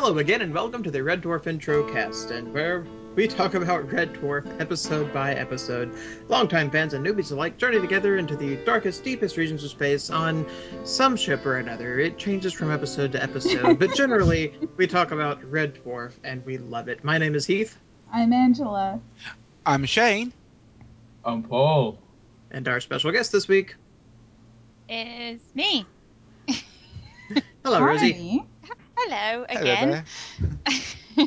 Hello again, and welcome to the Red Dwarf Intro Cast, and where we talk about Red Dwarf episode by episode. Longtime fans and newbies alike journey together into the darkest, deepest regions of space on some ship or another. It changes from episode to episode, but generally, we talk about Red Dwarf, and we love it. My name is Heath, I'm Angela. I'm Shane. I'm Paul. and our special guest this week. is me. Hello, Rosie. Hi. Hello Hello again. there.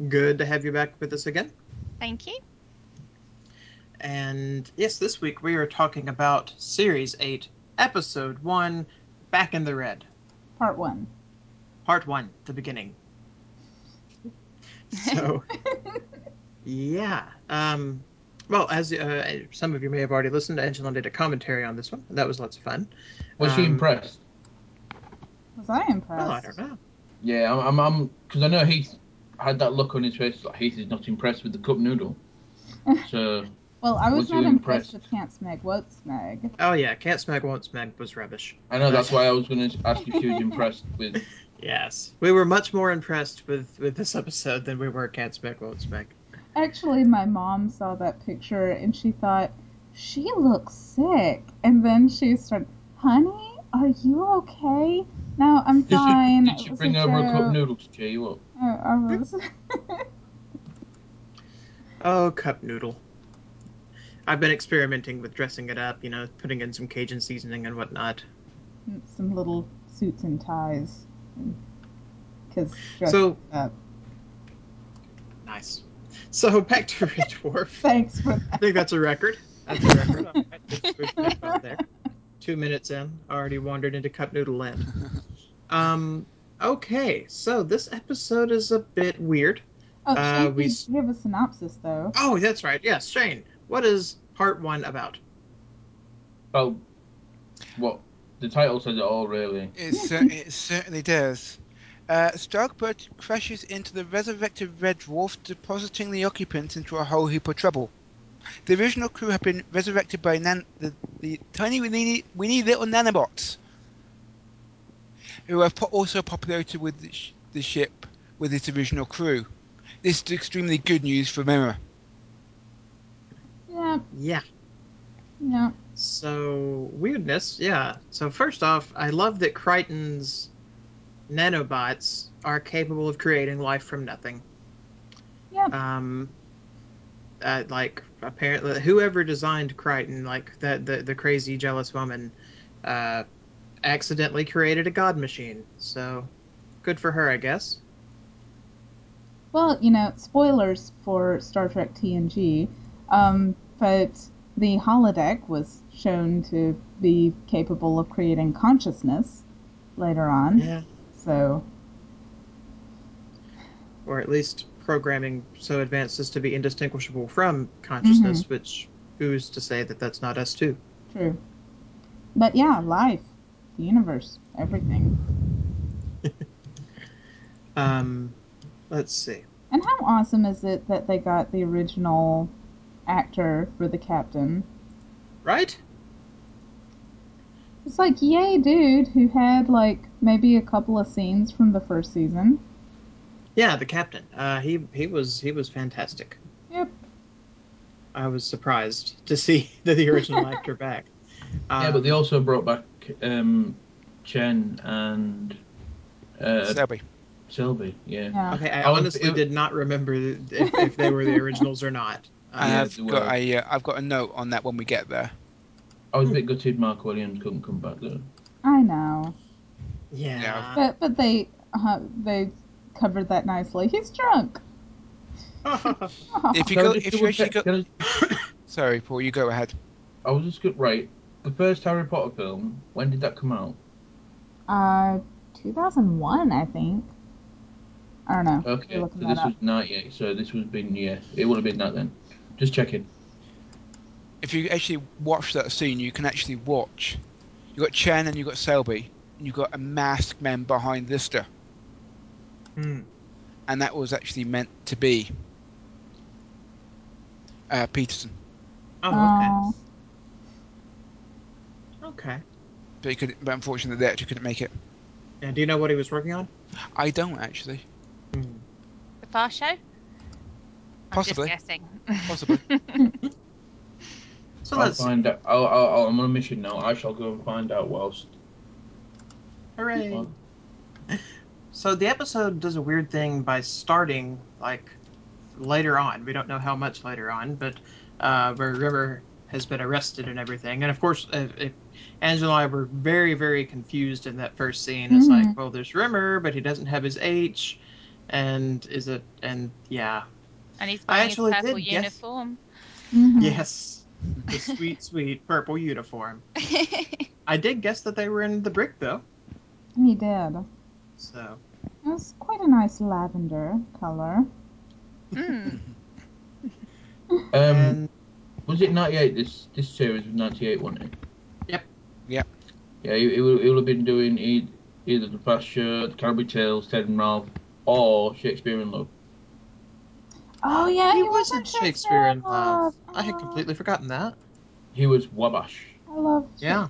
Good to have you back with us again. Thank you. And yes, this week we are talking about Series 8, Episode 1, Back in the Red. Part one. Part 1, the beginning. So, yeah. Um, well, as uh, some of you may have already listened, Angela did a commentary on this one. That was lots of fun. Was she Um, impressed? Was I impressed? Well, I don't know. Yeah, I'm. I'm. Because I know Heath had that look on his face. Like Heath is not impressed with the cup noodle. So Well, I was Was not impressed impressed? with Can't Smeg, Won't Smeg. Oh, yeah, Can't Smeg, Won't Smeg was rubbish. I know that's why I was going to ask if you was impressed with. Yes. We were much more impressed with, with this episode than we were Can't Smeg, Won't Smeg. Actually, my mom saw that picture and she thought, she looks sick. And then she started, honey, are you okay? No, I'm Did fine. she, It did she was bring over a cup joke." noodle to cheer you up? I, I was. Oh, cup noodle. I've been experimenting with dressing it up, you know, putting in some Cajun seasoning and whatnot. some little suits and ties. Because So- up. Nice. So back to Red Dwarf. Thanks for I think that's a record. That's a record. All right, we've- we've got about there. Two minutes in, already wandered into cup noodle land. Um. Okay, so this episode is a bit weird. Oh, Uh, we you- have a synopsis, though. Oh, that's right. Yes, Shane. What is part one about? Oh well, what the title says it all, really. It, cer- it certainly does. Uh, Starbug crashes into the resurrected Red Dwarf, depositing the occupants into a whole heap of trouble. The original crew have been resurrected by nan- the, the tiny, weeny, weeny little nanobots, who have po- also populated with the, sh- the ship with its original crew. This is extremely good news for Mirror. Yeah, Yeah. yeah. So weirdness, yeah. So first off, I love that Kryten's nanobots are capable of creating life from nothing. Yep. Um, uh, like apparently, whoever designed Kryten, like that the the crazy jealous woman, uh, accidentally created a god machine. So good for her, I guess. Well, you know, spoilers for Star Trek TNG, um, but the holodeck was shown to be capable of creating consciousness later on. Yeah. So, Or at least programming so advanced as to be indistinguishable from consciousness, which who's to say that that's not us too? true. But yeah, life, the universe, everything. Um, let's see. And how awesome is it that they got the original actor for the captain? Right? It's like, yay, dude, who had like maybe a couple of scenes from the first season. Yeah, the captain. Uh, he he was he was fantastic. Yep. I was surprised to see the, the original actor back. Um, yeah, but they also brought back um, Chen and uh, Selby. Selby. Yeah. Yeah. okay, I I was- honestly it- did not remember if, if they were the originals or not. I Um, Yeah, have got were. a, uh, I've got a note on that when we get there. I was a bit gutted Mark Williams couldn't come back though. I know. yeah. Yeah. But but they uh, they covered that nicely. He's drunk. If you go, if you actually check- go, can I- sorry, Paul, you go ahead. I was just good. Right, the first Harry Potter film. When did that come out? Uh, 2001, I think. I don't know. Okay, so this that was up. '98. So this was been yeah, it would have been that then. Just checking. If you actually watch that scene, you can actually watch. You've got Chen and you've got Selby, and you've got a masked man behind Lister, Hmm. and that was actually meant to be uh, Petersen. Oh, Oh, okay. Okay. But, he couldn't. but unfortunately, they actually couldn't make it. And do you know what he was working on? I don't actually. The Fast Show? I'm Possibly. just guessing. Possibly. So I'll let's find out. I'll, I'll, I'll- I'm on a mission now. I shall go and find out whilst. hooray. So the episode does a weird thing by starting like later on. We don't know how much later on, but uh, where River has been arrested and everything. And of course, if, if Angela and I were very, very confused in that first scene. It's Mhm. like, well, there's Rimmer, but he doesn't have his H, and is it? And yeah, and he's I wearing his actually purple did guess- uniform. Mhm. yes, the sweet, sweet purple uniform. I did guess that they were in the brig though. He did. So It was quite a nice lavender color. Hmm. Um, was it 98? This this series was 98, wasn't it? Yep. Yep. Yeah, he, he, will, he will have been doing e- either the Fast Show, the Canterbury Tales, Ted and Ralph, or Shakespeare in Love. Oh yeah, he he, was in Shakespeare in Love. I had completely forgotten that. He was Wabash. I love Yeah.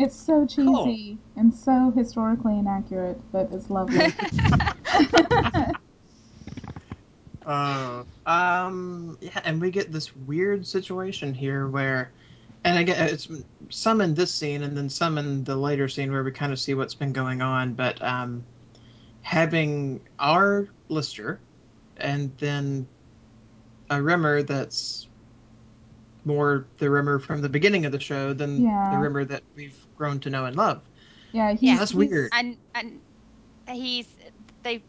Shakespeare in Love. It's so Cool. cheesy and so historically inaccurate, but it's lovely. Uh, um, yeah, and we get this weird situation here where, and again, it's some in this scene and then some in the later scene where we kind of see what's been going on. But um, having our Lister and then a Rimmer that's more the Rimmer from the beginning of the show than Yeah. the Rimmer that we've grown to know and love. yeah, he's, Yeah. That's he's- weird. and and he's they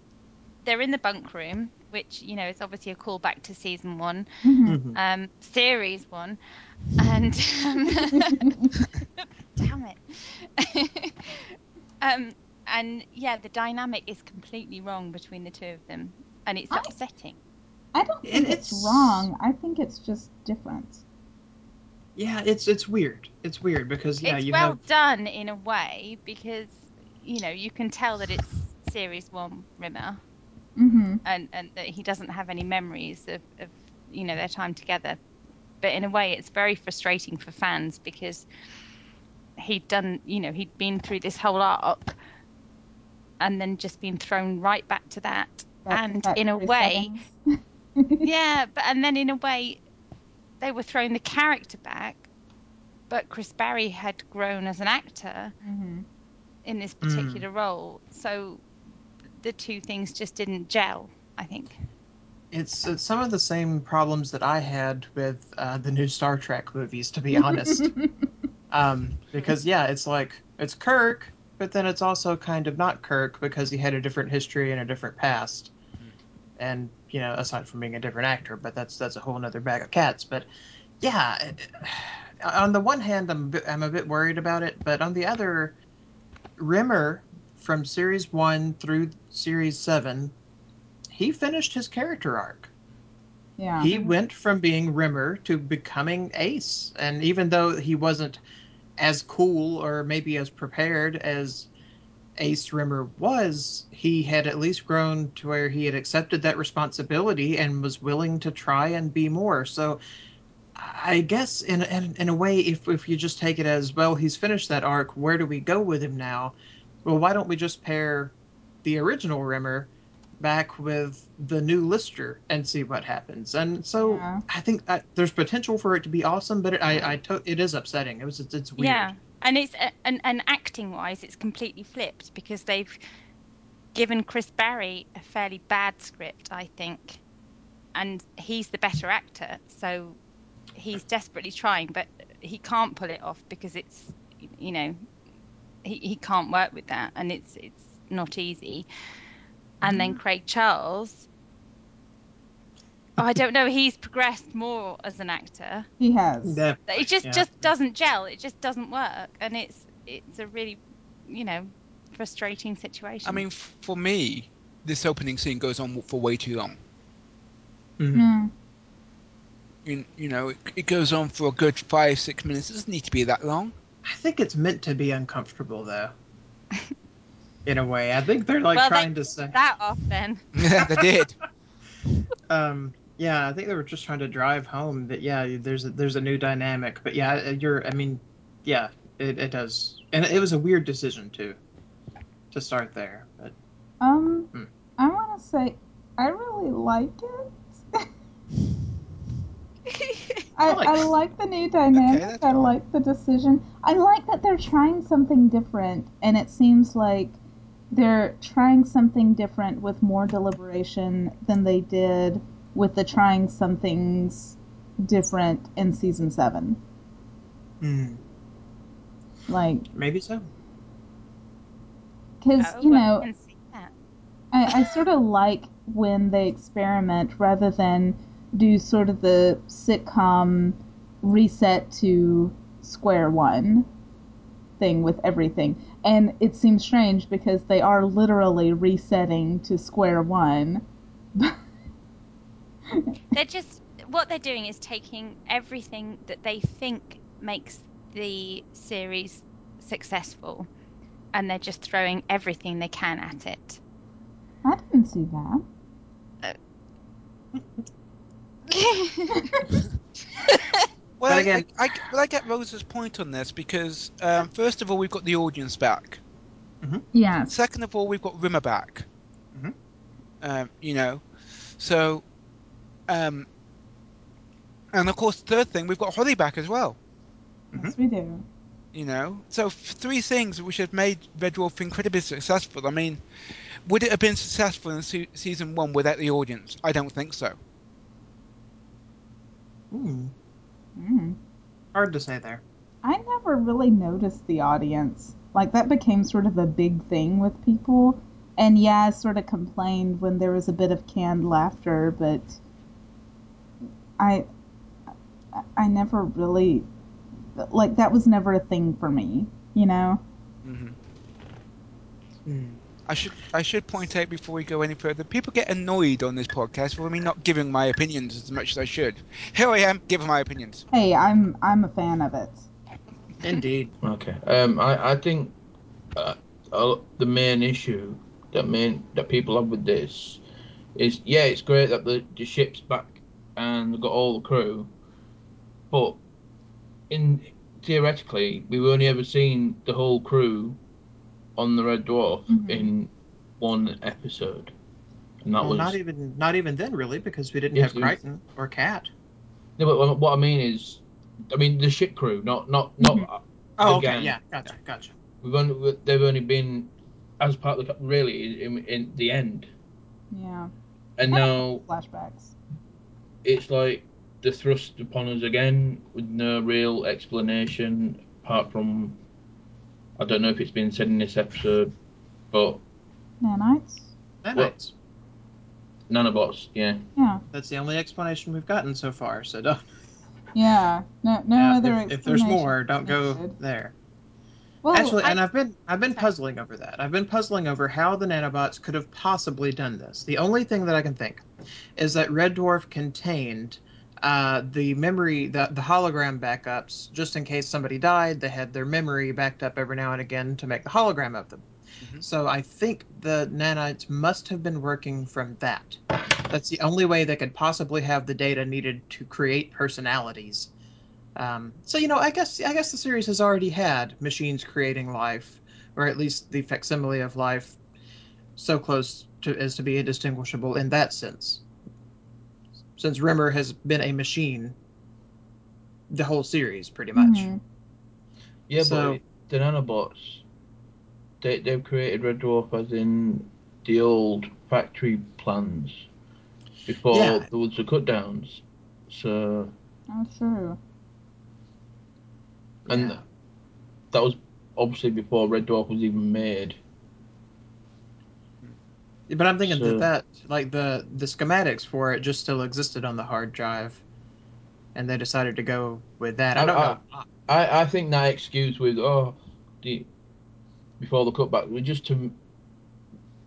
they're in the bunk room, which you know is obviously a callback to season one, Mhm. um, series one, and um, damn it, um, and yeah, the dynamic is completely wrong between the two of them, and it's I- upsetting. I don't think It- it's it's- wrong. I think it's just different. Yeah, it's it's weird. It's weird because yeah, it's you well have done in a way because you know you can tell that it's series one Rimmer. hmm and and that he doesn't have any memories of, of you know their time together but in a way it's very frustrating for fans because he'd done you know he'd been through this whole arc and then just been thrown right back to that and in a way yeah but and then in a way they were throwing the character back but chris barrie had grown as an actor hmm in this Mm. particular role. So the two things just didn't gel i think. It's, it's some of the same problems that I had with uh, the new Star Trek movies, to be honest. um, because yeah, it's like it's Kirk, but then it's also kind of not Kirk because he had a different history and a different past, and you know, aside from being a different actor, but that's that's a whole other bag of cats. But yeah, on the one hand, I'm a bit, I'm a bit worried about it, but on the other, Rimmer from series one through series seven, he finished his character arc yeah. he went from being Rimmer to becoming Ace. And even though he wasn't as cool or maybe as prepared as Ace Rimmer was, he had at least grown to where he had accepted that responsibility and was willing to try and be more. So I guess in in, in a way, if if you just take it as well, he's finished that arc. Where do we go with him now? Well, why don't we just pair the original Rimmer back with the new Lister and see what happens? And so Yeah. I think that there's potential for it to be awesome, but it, I I to, it is upsetting. It was it's, it's weird. Yeah, and it's uh, and, and acting wise, it's completely flipped because they've given Chris Barrie a fairly bad script, I think, and he's the better actor, so he's desperately trying, but he can't pull it off because it's you know he, he can't work with that, and it's it's not easy. And then mm-hmm. Craig Charles. Oh, I don't know. He's progressed more as an actor. he has. That- It just Yeah. just doesn't gel. It just doesn't work, and it's it's a really, you know, frustrating situation. I mean, f- for me, this opening scene goes on for way too long. Mhm. Mm. You, you know, it, it goes on for a good five, six minutes. It doesn't need to be that long. I think it's meant to be uncomfortable though. In a way, I think they're like Well, they- trying to say. that off then. they did. Um, yeah, I think they were just trying to drive home that yeah, there's a, there's a new dynamic. But yeah, you're. I mean, yeah, it, it does, and it was a weird decision too, to start there. But Um, Hmm. I want to say I really like it. I, like I like the new dynamic. that's I fine. like the decision. I like that they're trying something different, and it seems like they're trying something different with more deliberation than they did with the trying some things different in season seven. hmm, Like, maybe so. because Oh, you know, I can see that. I, I sort of like when they experiment rather than do sort of the sitcom reset to square one thing with everything. And it seems strange because they are literally resetting to square one. They're just what they're doing is taking everything that they think makes the series successful, and they're just throwing everything they can at it. I didn't see that. Well, I, again- I, I, but I get Rosa's point on this because um, first of all, we've got the audience back. Yeah. Second of all, we've got Rimmer back. Mhm. Um, you know, so, um, and of course, third thing, we've got Holly back as well. Yes, we do. You know, so three things which have made Red Dwarf incredibly successful. I mean, would it have been successful in se- season one without the audience? I don't think so. Hmm, Mm. hard to say there. I never really noticed the audience. Like, that became sort of a big thing with people. And yeah, I sort of complained when there was a bit of canned laughter, but I, I never really, like, that was never a thing for me, you know? hmm Hmm. I should I should point out before we go any further, people get annoyed on this podcast for me not giving my opinions as much as I should. Here I am, giving my opinions. Hey, I'm I'm a fan of it. Indeed. Okay. Um, I, I think uh, uh, the main issue that main that people have with this is yeah, it's great that the, the ship's back and they've got all the crew, but in theoretically we've only ever seen the whole crew on the Red Dwarf Mhm. in one episode, and that well, was not even not even then, really, because we didn't Yes, have it was- Kryten or Cat. no. But what- what I mean is, I mean the ship crew, not not not. Mhm. Oh, The okay, gang. yeah, gotcha, gotcha. We've only they've only been as part of the really in, in the end, Yeah. and now Flashbacks. It's like the thrust upon us again with no real explanation apart from I don't know if it's been said in this episode, but Nanites? Nanites. nanobots, yeah. Yeah. That's the only explanation we've gotten so far. So don't. Yeah. No no yeah, other if, if there's more, don't go there. Well, Actually, I- and I've been I've been puzzling over that. I've been puzzling over how the nanobots could have possibly done this. The only thing that I can think is that Red Dwarf contained uh, the memory, the the hologram backups, just in case somebody died. They had their memory backed up every now and again to make the hologram of them. Mhm. So I think the nanites must have been working from that. That's the only way they could possibly have the data needed to create personalities. Um, so you know, I guess I guess the series has already had machines creating life, or at least the facsimile of life, so close to as to be indistinguishable in that sense. Since Rimmer has been a machine the whole series, pretty much. Mhm. Yeah, So- but the nanobots they they've created Red Dwarf as in the old factory plans before Yeah. there was the cut downs. So Oh, true. And Yeah. that was obviously before Red Dwarf was even made. But I'm thinking So- that that like the the schematics for it just still existed on the hard drive, and they decided to go with that. I I- don't I- know. I, I think that excuse with oh the before the cutback was just to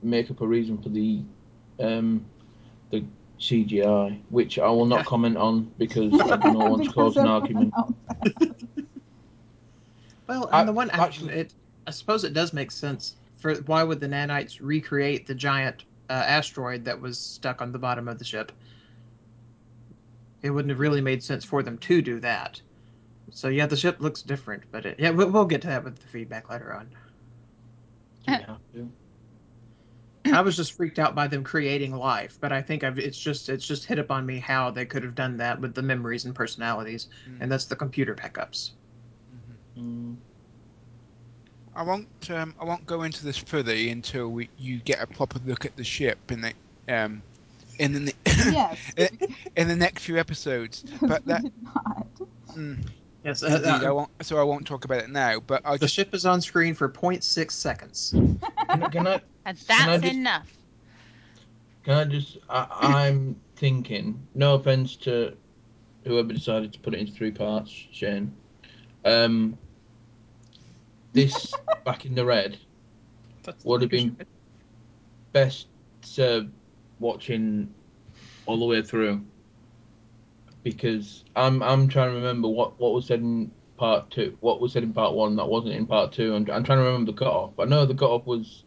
make up a reason for the um the CGI, which I will not comment on because I do not want to Because an argument. Else- Well, I- and the one I, it, I suppose it does make sense for why would the nanites recreate the giant uh, asteroid that was stuck on the bottom of the ship? It wouldn't have really made sense for them to do that. So yeah, the ship looks different, but it, yeah, we'll, we'll get to that with the feedback later on. Do we have to? I was just freaked out by them creating life, but I think I've, it's just it's just hit upon me how they could have done that with the memories and personalities, Mm. and that's the computer backups. Mm. I won't. Um, I won't go into this further until we, you get a proper look at the ship in the um, in the ne- Yes. in, in the next few episodes. But that mm, Yes, uh, indeed, uh, I won't. So I won't talk about it now. But I'll the just ship is on screen for 0.6 seconds. Can, I- can I And Can I that's just- enough. can I just I, I'm thinking. No offense to whoever decided to put it into three parts, Shane. Um, this back in the red Would have been- best served watching all the way through because I'm I'm trying to remember what what was said in part two, what was said in part one that wasn't in part two. I'm, I'm trying to remember the cut off. I know the cut off was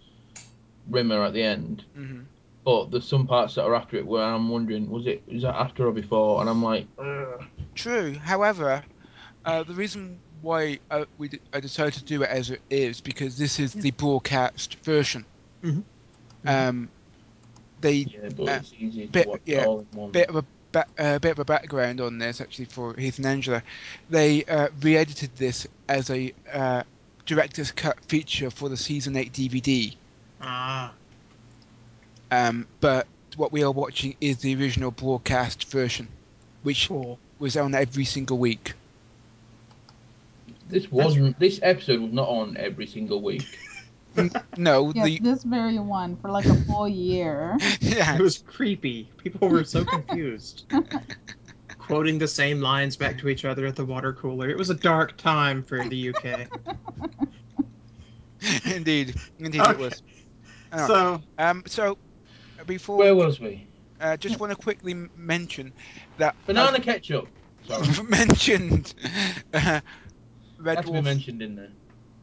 Rimmer at the end, mhm. but there's some parts that are after it where I'm wondering was it was that after or before, and I'm like, Ugh. True. However, uh, the reason why uh, we d- I decided to do it as it is because this is the broadcast version. Mhm. Um, they yeah, Uh, it's easy to bit- yeah, all in one. bit of a ba- uh, bit of a background on this actually for Heath and Angela. They uh, re-edited this as a uh, director's cut feature for the season eight DVD. Ah, Um, but what we are watching is the original broadcast version, which cool. was on every single week. This wasn't this episode was not on every single week. No, Yes, the this very one for like a full year. yeah, It was creepy. People were so confused. Quoting the same lines back to each other at the water cooler. It was a dark time for the UK. indeed, indeed Okay. it was. Oh. So, Um, so uh, before Where was we? uh, just want to quickly mention that Banana ketchup. Sorry, I've mentioned uh, Red had Dwarf, mentioned in there.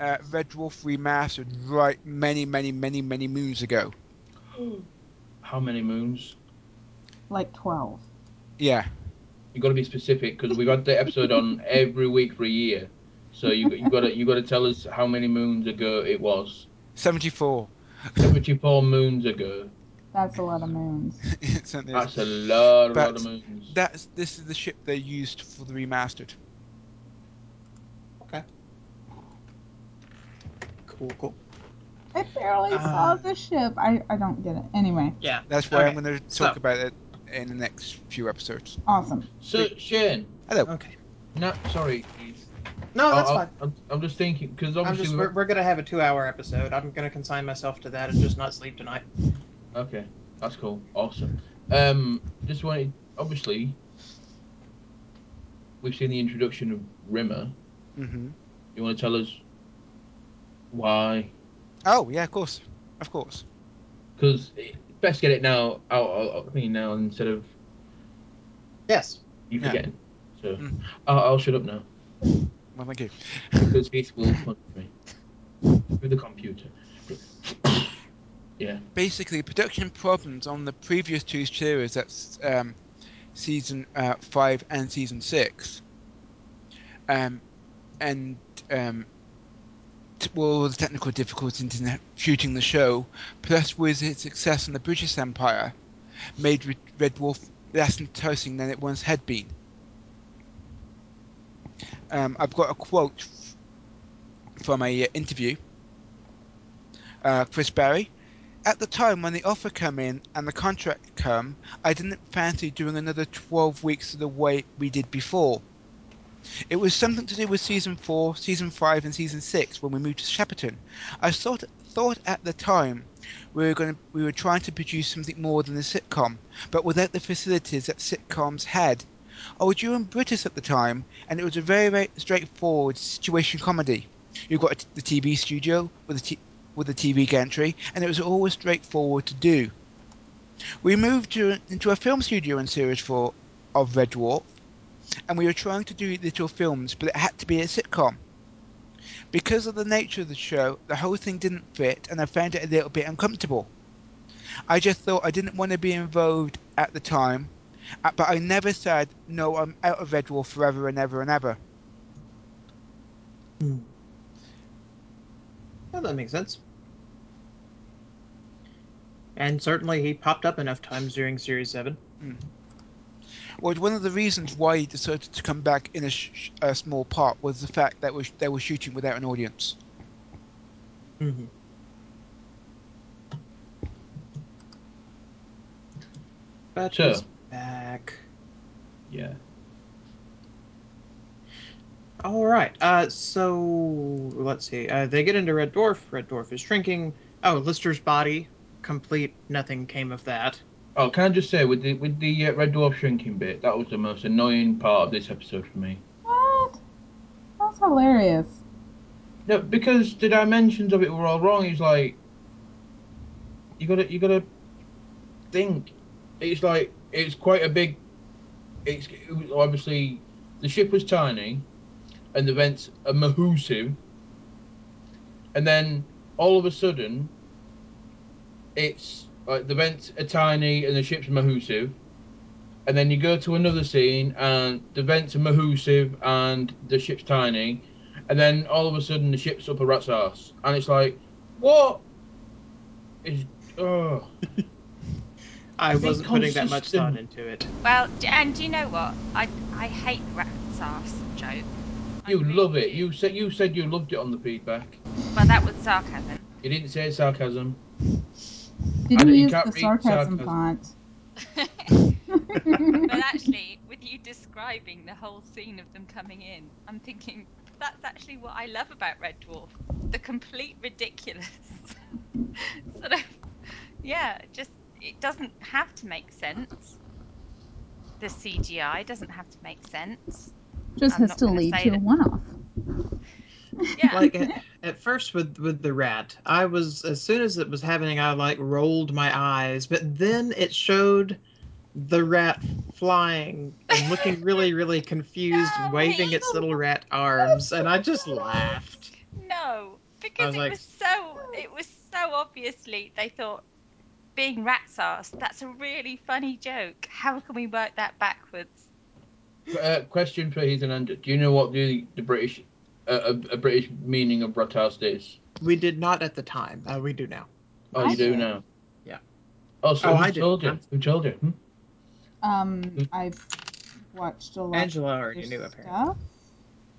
uh, Red Dwarf remastered right many, many, many, many moons ago. How many moons? like 12. Yeah, You got to be specific because we've had the episode on every week for a year. So you you got to you got to tell us how many moons ago it was. seventy-four. Seventy four moons ago. That's a lot of moons. It certainly is. That's a lot, a lot of moons. That's this is the ship they used for the remastered. Cool, cool. I barely Uh, saw the ship. I, I don't get it. Anyway, Yeah. That's why I'm going to so- talk about it in the next few episodes. awesome. So Shane, Hello. Okay. no, sorry. No, that's I- I- fine. I'm, I'm just thinking because I'm obviously just, we we're, we're gonna have a two-hour episode. I'm gonna consign myself to that and just not sleep tonight. okay, that's cool, awesome. Um, just wanted obviously we've seen the introduction of Rimmer. hmm You want to tell us why? Oh yeah, of course, of course. Because best get it now out, out me now instead of Yes. you Yeah. forgetting. So Mm. I'll, I'll shut up now Well, thank you. because Heath will punch me with the computer. Yeah. Basically, production problems on the previous two series, that's um, season uh, five and season six, um, and um, t- well, the technical difficulties in shooting the show, plus with its success in the Brittas Empire, made Red- Dwarf less enticing than it once had been. Um, I've got a quote from a uh, interview. Uh, Chris Barrie. At the time when the offer came in and the contract come, I didn't fancy doing another 12 weeks of the way we did before. It was something to do with season 4, season 5 and season 6 when we moved to Shepperton. I thought thought at the time we were going we were trying to produce something more than a sitcom, but without the facilities that sitcoms had. I was doing Brittas at the time, and it was a very, very straightforward situation comedy. You've got the TV studio with a t- with a TV gantry, and it was always straightforward to do. We moved to, into a film studio in series four of Red Dwarf, and we were trying to do little films, but it had to be a sitcom. Because of the nature of the show, the whole thing didn't fit, and I found it a little bit uncomfortable. I just thought I didn't want to be involved at the time, uh, but I never said, no, I'm out of Red Dwarf forever and ever and ever. Hmm. Well, that makes sense. And certainly he popped up enough times during Series 7. Well, one of the reasons why he decided to come back in a, sh- a small part was the fact that was they were shooting without an audience. Mm-hmm. But Sure. back. Yeah. All right. Uh, so let's see. Uh, they get into Red Dwarf. Red Dwarf is shrinking. Oh, Lister's body complete. Nothing came of that. Oh, can I just say with the with the uh, red dwarf shrinking bit, that was the most annoying part of this episode for me. What? That's hilarious. No, because the dimensions of it were all wrong. He's like, you gotta you gotta think. It's like it's quite a big. It's it was obviously the ship was tiny, and the vents are massive. And then all of a sudden, it's like the vents are tiny and the ship's massive. And then you go to another scene and the vents are massive and the ship's tiny. And then all of a sudden the ship's up a rat's ass. And it's like, what? Is oh. I Be wasn't putting that much thought into it. Well, d- and do you know what? I I hate rat's ass joke. I You really love it. do. You said you said you loved it on the feedback. Well, that was sarcasm. You didn't say sarcasm. Didn't you use the sarcasm sarcasm. font. but actually, with you describing the whole scene of them coming in, I'm thinking that's actually what I love about Red Dwarf. The complete ridiculous. sort of, yeah, just it doesn't have to make sense. The CGI doesn't have to make sense. Just I'm has to gonna lead to a one-off. Yeah. like at, at first with with the rat i was as soon as it was happening i like rolled my eyes but then it showed the rat flying and looking really really confused No, waving its little rat arms and i just laughed No, because was it like- was so it was so obviously they thought being rat's ass, that's a really funny joke. How can we work that backwards? Uh, question for Ethan Under. Do you know what the the British a, a British meaning of Ratast is? we did not at the time uh, we do now Oh, I you do do. now. Yeah. Oh, so Oh, who I do. told you? Who told you? Hmm? Um, I've watched a lot of angela already other knew apparently stuff.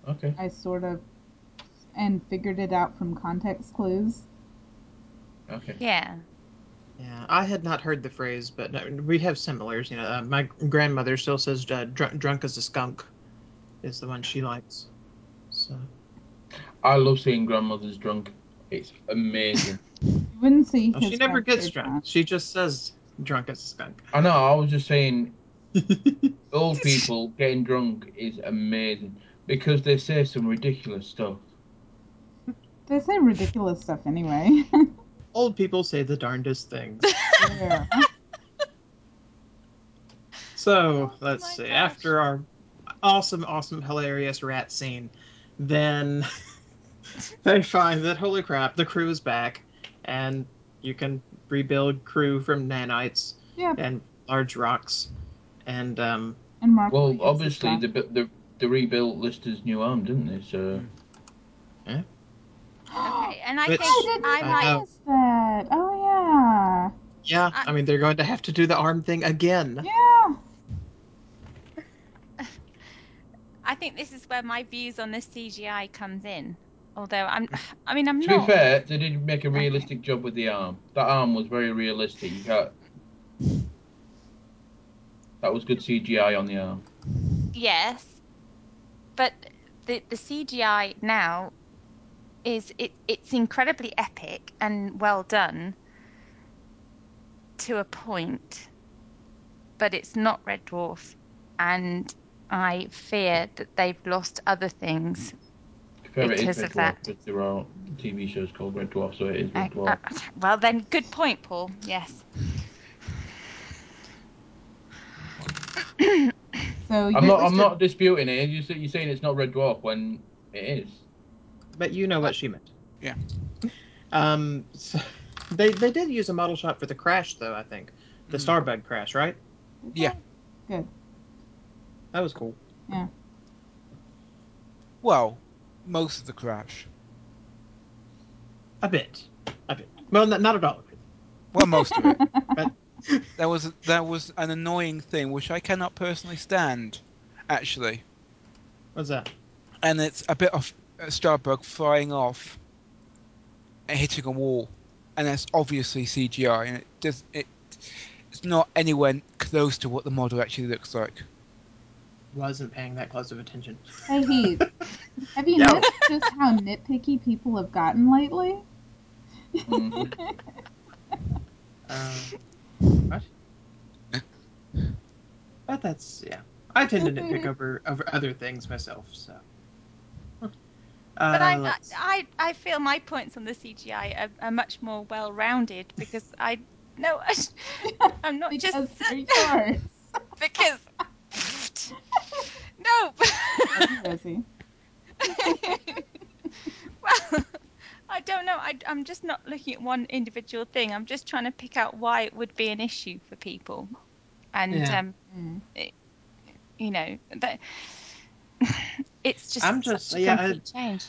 Okay. I sort of and figured it out from context clues. Okay. Yeah. yeah i had not heard the phrase but no, we have similars you know uh, my grandmother still says uh, drunk, drunk as a skunk is the one she likes so I love seeing grandmothers drunk. It's amazing. You wouldn't see Well, she never gets grandmother drunk. She just says drunk as a skunk. I know. I was just saying, old people getting drunk is amazing because they say some ridiculous stuff. They say ridiculous stuff anyway. Old people say the darndest things. There. So Oh let's my see. gosh. After our awesome, awesome, hilarious rat scene, then they find that holy crap, the crew is back, and you can rebuild crew from nanites Yep. and large rocks, and um, And Mark. Well, obviously back. the the the rebuilt Lister's new arm, didn't they? So Okay. And I Which- think I didn't I'm I like know. notice that. Oh yeah. yeah, I- I mean they're going to have to do the arm thing again. Yeah. I think this is where my views on the CGI comes in. Although I'm mm. I mean I'm to not be fair, they did make a realistic job with the arm. That arm was very realistic. You can't. That was good CGI on the arm. Yes, but the the CGI now is it it's incredibly epic and well done to a point, but it's not Red Dwarf, and I fear that they've lost other things. Fair, Because of that. but there are TV shows called Red Dwarf, so it is Red Uh, Dwarf. uh, well then, good point, Paul. Yes. So I'm not. I'm not disputing it. You say- You're saying it's not Red Dwarf when it is. But you know what she meant. Yeah. Um, so they they did use a model shot for the crash though. I think the Mhm. Starbug crash, right? Yeah. Good. That was cool. Yeah. Well, most of the crash. A bit, a bit. Well, n- not at all. Well, most of it. But There was there was an annoying thing which I cannot personally stand, actually, what's that? and it's a bit of uh, a Starbug flying off and hitting a wall, and that's obviously CGI, and it does it. It's not anywhere close to what the model actually looks like. Wasn't paying that close of attention. Hey Heath, have you noticed just how nitpicky people have gotten lately? Mhm. Uh, what? But that's yeah. I tend to nitpick over over other things myself. So. Uh, But I, I, let's- I, I feel my points on the CGI are, are much more well-rounded because I no, I, I'm not because just they're yours. because no. Love you, Rosie. well, I don't know. I, I'm just not looking at one individual thing. I'm just trying to pick out why it would be an issue for people, and Yeah. um, Mm. you know that it's just I'm just- such a yeah, I- change.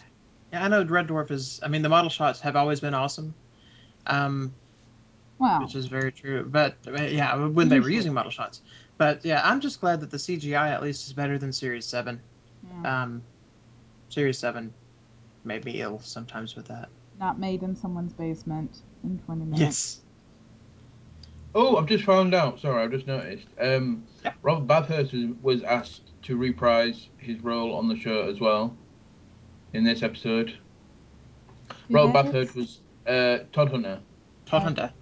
yeah, I know Red Dwarf is. I mean, the model shots have always been awesome. Um, Wow. which is very true. But yeah, when they were using model shots. But yeah, I'm just glad that the CGI at least is better than Series Seven. Yeah. Um, Series Seven made me ill sometimes with that. Not made in someone's basement in 20 minutes. Yes. Oh, I've just found out. Sorry, I've just noticed. Um, Yeah. Robert Bathurst was, was asked to reprise his role on the show as well in this episode. Who Robert Bathurst was uh, Todd Hunter. Todd Hunter.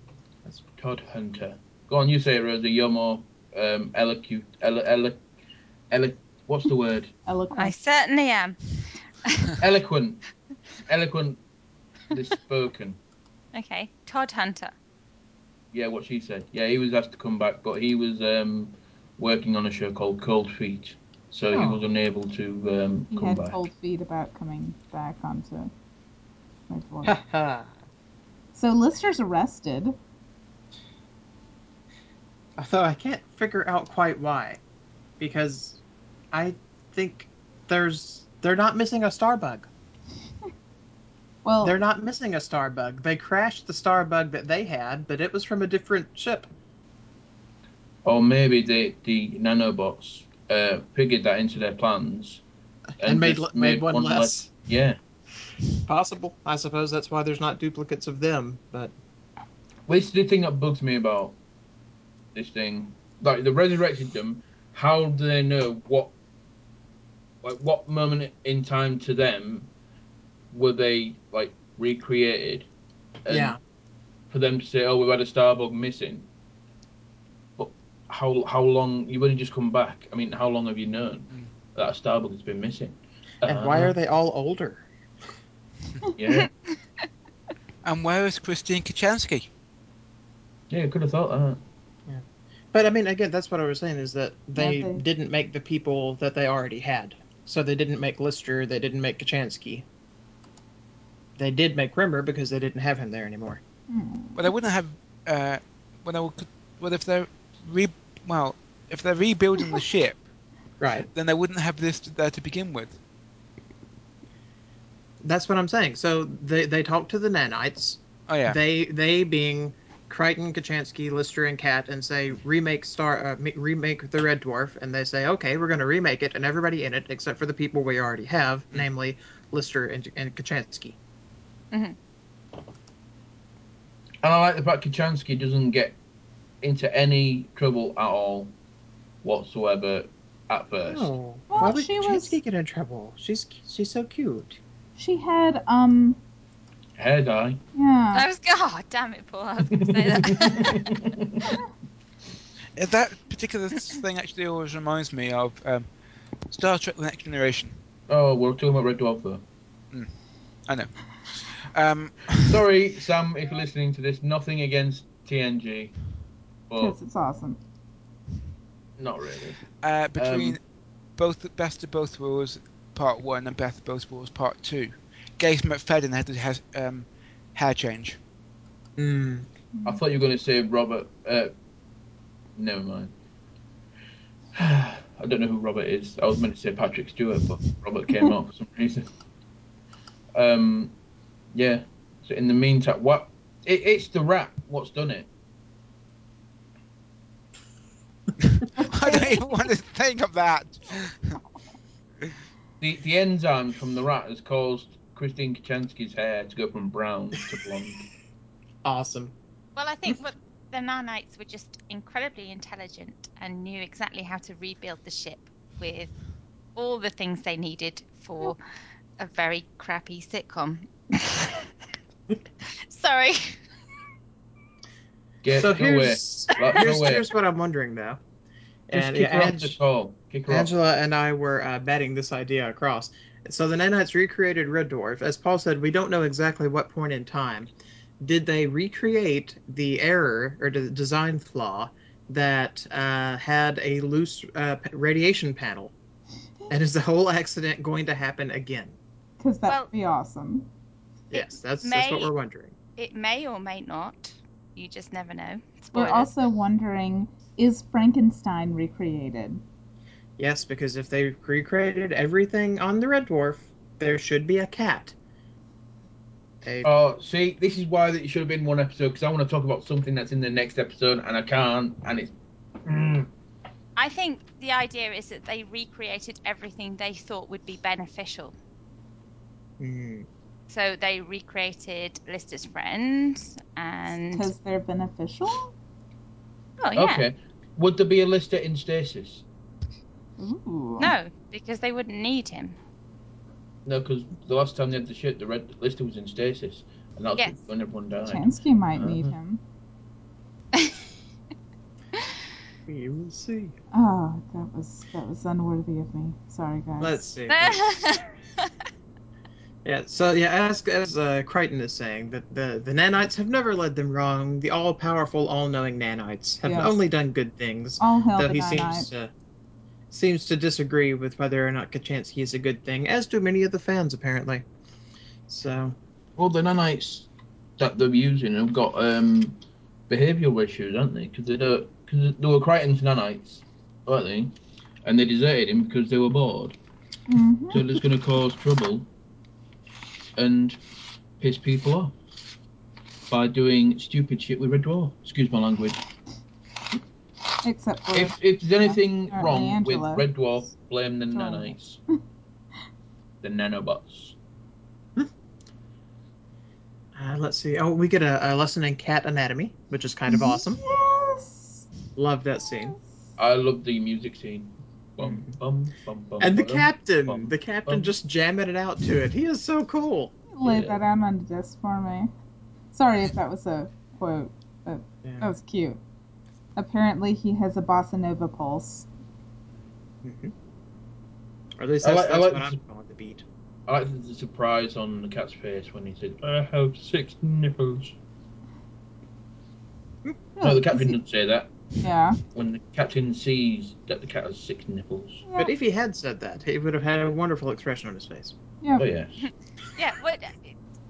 Todd Hunter. Go on, you say it, Rosie. You're more um, eloquent. Elo, elo, elo, what's the word? Eloquent. I certainly am. Eloquent. Eloquently spoken. Okay, Todd Hunter. Yeah, what she said. Yeah, he was asked to come back, but he was um, working on a show called Cold Feet, so he Oh. was unable to um, come back He come had back. cold feet about coming back onto Red Dwarf. Haha. so Lister's arrested. Although I can't figure out quite why, because I think there's they're not missing a starbug. Well, They're not missing a starbug. They crashed the starbug that they had, but it was from a different ship. Or maybe the the nanobots uh, figured that into their plans And made- just made one less. Yeah, Possible. I suppose that's why there's not duplicates of them. But well, it's the thing that bugs me about this thing. Like they resurrected them. How do they know what, like what moment in time to them were they like recreated? And yeah, For them to say, "Oh, we've had a starbug missing," but how how long? You've only just come back. I mean, how long have you known Mm. that a starbug has been missing? and why Uh, are they all older? Yeah, And where is Christine Kochanski? yeah, could have thought that. But I mean, again, that's what I was saying is that they Yeah, they- didn't make the people that they already had. So they didn't make Lister. They didn't make Kochanski. They did make Rimmer because they didn't have him there anymore. hmm. Well, they wouldn't have. Uh, well, they would, well, if they're re, well, if they're rebuilding the ship, Right. then they wouldn't have this there to begin with. That's what I'm saying. So they they talked to the nanites. Oh yeah. They they being Kryten, Kochanski, Lister, and Cat, and say remake Star uh, remake the Red Dwarf, and they say okay, we're going to remake it, and everybody in it except for the people we already have, namely Lister and, and Kochanski. And I like the fact Kochanski doesn't get into any trouble at all whatsoever at first. Oh, Well, why would she Kochanski was- get in trouble? She's she's so cute. She had, um, hair dye. Yeah. I was. Oh, damn it, Paul! I was going to say that. that particular thing actually always reminds me of um, Star Trek: The Next Generation. Oh, we're talking about Red Dwarf, though. Mm, I know. Um, Sorry, Sam, if you're listening to this, nothing against TNG. Yes, it's awesome. Not really. Uh, between um, both Best of Both Worlds Part 1 and Best of Both Worlds Part 2, Gates McFadden had to um, hair change. Mm. I thought you were going to say Robert. Uh, never mind. I don't know who Robert is. I was meant to say Patrick Stewart, but Robert came out for some reason. Um, yeah. So in the meantime, what? It, it's the rap. What's done it? I don't even want to think of that. The the enzymes from the rat has caused Christine Kochanski's hair to go from brown to blonde. Awesome. Well, I think what the nanites were just incredibly intelligent and knew exactly how to rebuild the ship with all the things they needed for a very crappy sitcom. Sorry. Get so go away. here's here's, away. here's what I'm wondering though. Just And kick yeah, her off the call. Kick her off. Angela and I were uh, batting this idea across. So the nanites recreated Red Dwarf. As Paul said, we don't know exactly what point in time. Did they recreate the error or the design flaw that uh, had a loose uh, radiation panel? And is the whole accident going to happen again? Because that'd Well- be awesome. Yes, that's, that's what we're wondering. It may or may not. You just never know. We're also wondering is Frankenstein recreated? Yes, because if they recreated everything on the Red Dwarf, there should be a cat. A, Oh, see, this is why that should have been one episode because I want to talk about something that's in the next episode and I can't, and it's. Mm. I think the idea is that they recreated everything they thought would be beneficial. Hmm. So they recreated Lister's friends and Because they're beneficial? oh yeah, Okay. Would there be a Lister in stasis? Ooh. no, because they wouldn't need him. No, because the last time they had the ship, the red Lister was in stasis, and that's Yes. when everyone died. Chansky might need Uh-huh. him. We will see. Oh, that was that was unworthy of me. Sorry, guys. Let's see. Yeah, so yeah, as as uh, Kryten is saying, that the the nanites have never led them wrong. The all powerful, all knowing nanites have Yes. only done good things. All hell though the he nanites. seems to seems to disagree with whether or not Kochanski is a good thing, as do many of the fans apparently. So Well, the nanites that they're using have got um, behavioural issues, aren't they? Because they don't, because they were Kryten's nanites, weren't they? And they deserted him because they were bored. Mhm. So it's going to cause trouble and piss people off by doing stupid shit with Red Dwarf. Excuse my language. Except for If if there's anything Apparently wrong Angela. with Red Dwarf, blame the Drawing. nanites. the nanobots. uh, let's see. Oh, we get a, a lesson in cat anatomy, which is kind of awesome. Yes. Love that scene. I love the music scene. Bum, bum, bum, bum, And the bum, captain, bum, the captain bum. just jamming it out to it. He is so cool. Lay Yeah. that out on the desk for me. Sorry if that was a quote. That Yeah. was cute. Apparently, he has a bossa nova pulse. Mhm. Or at least I that's, like- I like what the- I'm calling the beat. I like the surprise on the cat's face when he said, "I have six nipples." No, the captain didn't say that. Yeah. When the captain sees that the cat has six nipples. But if he had said that, he would have had a wonderful expression on his face. Yeah. Oh yes, yeah. What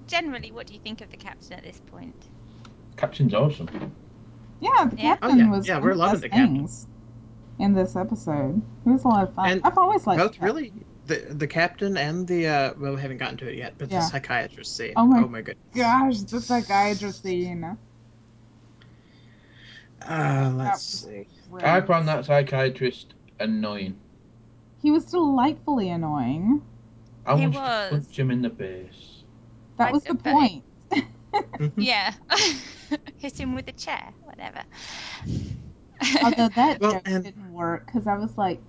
generally, what do you think of the captain at this point? captain's awesome. Yeah, the Yeah. Oh, captain yeah. was Yeah, one we're of the loving best the captain. things in this episode. It was a lot of fun. And I've always liked Both the really, the the captain and the uh, well, we haven't gotten to it yet, but Yeah. the psychiatrist scene. Oh my- oh my goodness. Gosh, the psychiatrist scene. Uh, let's That- see. I found that psychiatrist annoying. He was delightfully annoying. I He wanted was. to punch him in the face. That I was the bet. point. Mhm. Yeah, hit him with a chair, whatever. Although that Well, joke and- didn't work because I was like,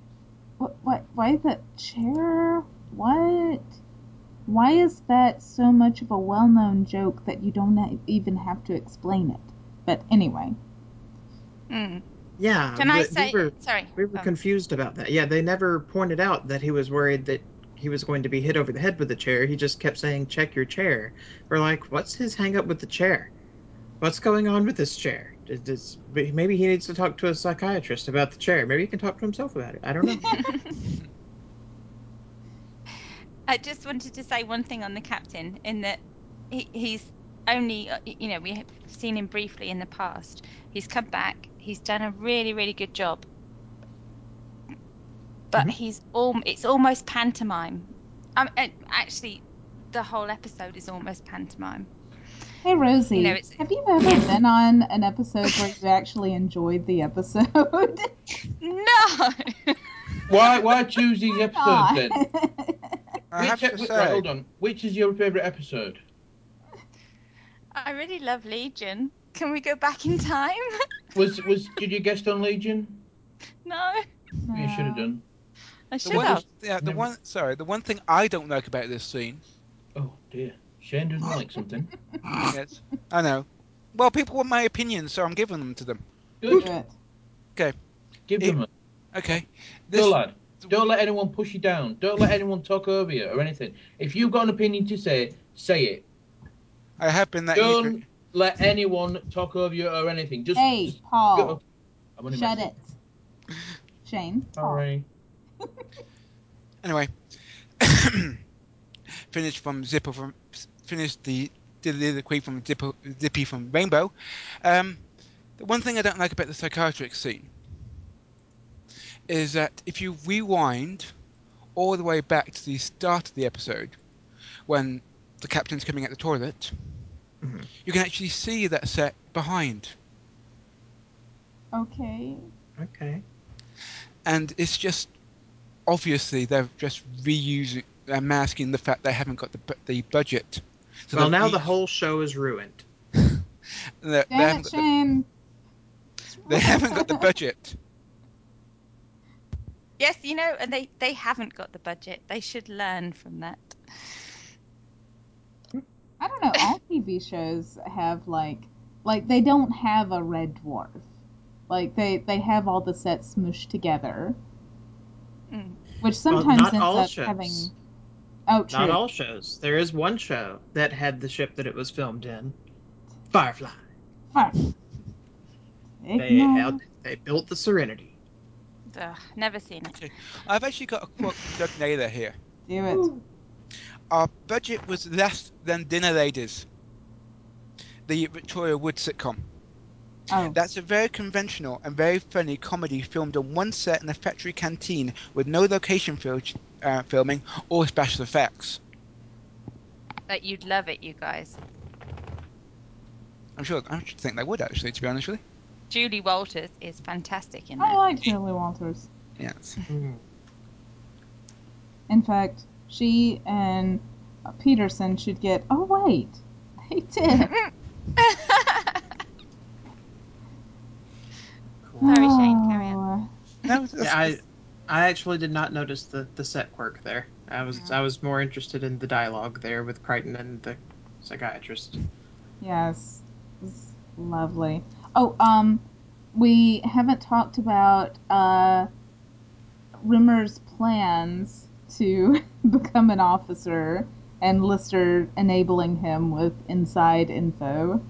what, what, why is that chair? What? Why is that so much of a well known joke that you don't even have to explain it? But anyway, Hmm. Yeah. Can I say? We were, sorry. we were um, confused about that. Yeah, they never pointed out that he was worried that he was going to be hit over the head with a chair. He just kept saying, "Check your chair." We're like, "What's his hang up with the chair? What's going on with this chair?" Does, does, maybe he needs to talk to a psychiatrist about the chair. Maybe he can talk to himself about it. I don't know. I just wanted to say one thing on the captain in that he, he's only, you know, we have seen him briefly in the past. He's come back. He's done a really, really good job. But Mhm. he's all, it's almost pantomime. Um, actually, the whole episode is almost pantomime. Hey Rosie, You know, it's- have you ever been on an episode where you actually enjoyed the episode? No. Why why choose these episodes then? I Which have to right, say, hold on. Which is your favourite episode? I really love Legion. Can we go back in time? Was was did you guest on Legion? no, You should have done. I the one, have. yeah, the Never- one, sorry, the one thing I don't like about this scene, Oh dear. Shane doesn't like something. yes, I know. Well, people want my opinions, so I'm giving them to them. Good. Good. Give It- them a Okay. go, lad. Don't let anyone push you down. Don't let anyone talk over you or anything. If you've got an opinion to say, say it. I have been that. Don't eager- let anyone talk over you or anything. Just, Hey, just Paul, go. I'm shut messing. it. Shane, Paul. Sorry. Anyway, finished from Zipper from finished the soliloquy from Zipper, Zippy from Rainbow. Um, the one thing I don't like about the psychiatric scene is that if you rewind all the way back to the start of the episode, when the captain's coming out the toilet, Mhm. you can actually see that set behind, Okay. Okay. and it's just obviously they're just reusing, uh, masking the fact they haven't got the the budget. So well, now re- the whole show is ruined. they, they Damn haven't got the, they haven't got the budget. Yes, you know, and they they haven't got the budget. They should learn from that. I don't know. All TV shows have like, like they don't have a red dwarf. Like they they have all the sets smooshed together, Mm. which Well, sometimes not ends all up shows. having. Oh, true. Not all shows. There is one show that had the ship that it was filmed in. Firefly. Fuck. They Ignore. they built the Serenity. Ugh, never seen it. I've actually got a quote from Doug Naylor here. Do it. Our budget was less than Dinner Ladies, the Victoria Wood sitcom. Oh, That's a very conventional and very funny comedy filmed on one set in a factory canteen with no location fil- uh, filming or special effects. That you'd love it, you guys. I'm sure. I should think they would actually, to be honest with you, Julie Walters is fantastic in I that. like Julie Walters. you. Yes. In fact, she and Petersen should get. Oh wait, they did. Sorry, Shane, carry No, I I actually did not notice the, the set quirk there. I was I was more interested in the dialogue there with Kryten and the psychiatrist. Yes, it's lovely. Oh, um, we haven't talked about uh, Rimmer's plans to become an officer and Lister enabling him with inside info.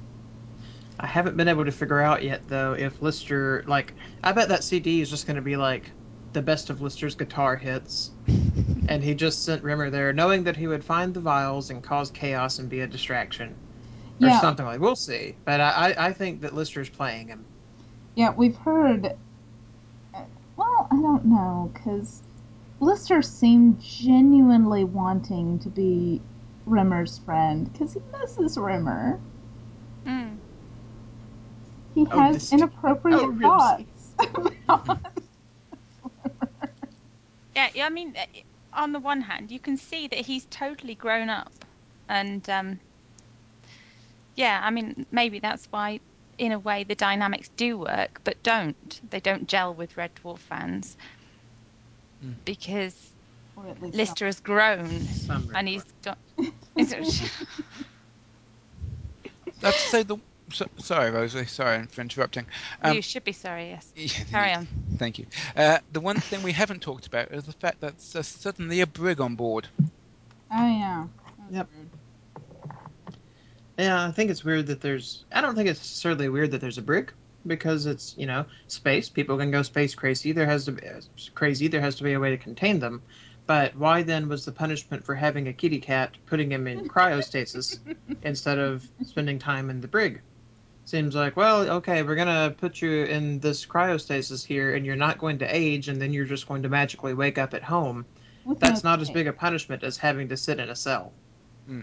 I haven't been able to figure out yet though if Lister like I bet that CD is just going to be like the best of Lister's guitar hits, and he just sent Rimmer there knowing that he would find the vials and cause chaos and be a distraction or Yeah. something like. We'll see, but I I I think that Lister's playing him. Yeah, we've heard. uh, Well, I don't know, because Lister seemed genuinely wanting to be Rimmer's friend, because he misses Rimmer. Mm. He Oh, has this- inappropriate oh, thoughts. Yeah, yeah. I mean, uh, on the one hand, you can see that he's totally grown up, and um, yeah, I mean, maybe that's why, in a way, the dynamics do work, but don't. They don't gel with Red Dwarf fans Mm. because Or at Lister has grown Some and he's got. That's to say the. So, sorry, Rosalie. Sorry for interrupting. Um, you should be sorry. Yes. yeah, Carry on. Thank you. Uh, the one thing we haven't talked about is the fact that there's suddenly a brig on board. Oh yeah. That Yep. weird. Yeah, I think it's weird that there's. I don't think it's necessarily weird that there's a brig because it's you know space. People can go space crazy. There has to be crazy. There has to be a way to contain them. But why then was the punishment for having a kitty cat putting him in cryostasis instead of spending time in the brig? Seems like well, okay, we're gonna put you in this cryostasis here, and you're not going to age, and then you're just going to magically wake up at home. With That's no not as big a punishment as having to sit in a cell. Hmm.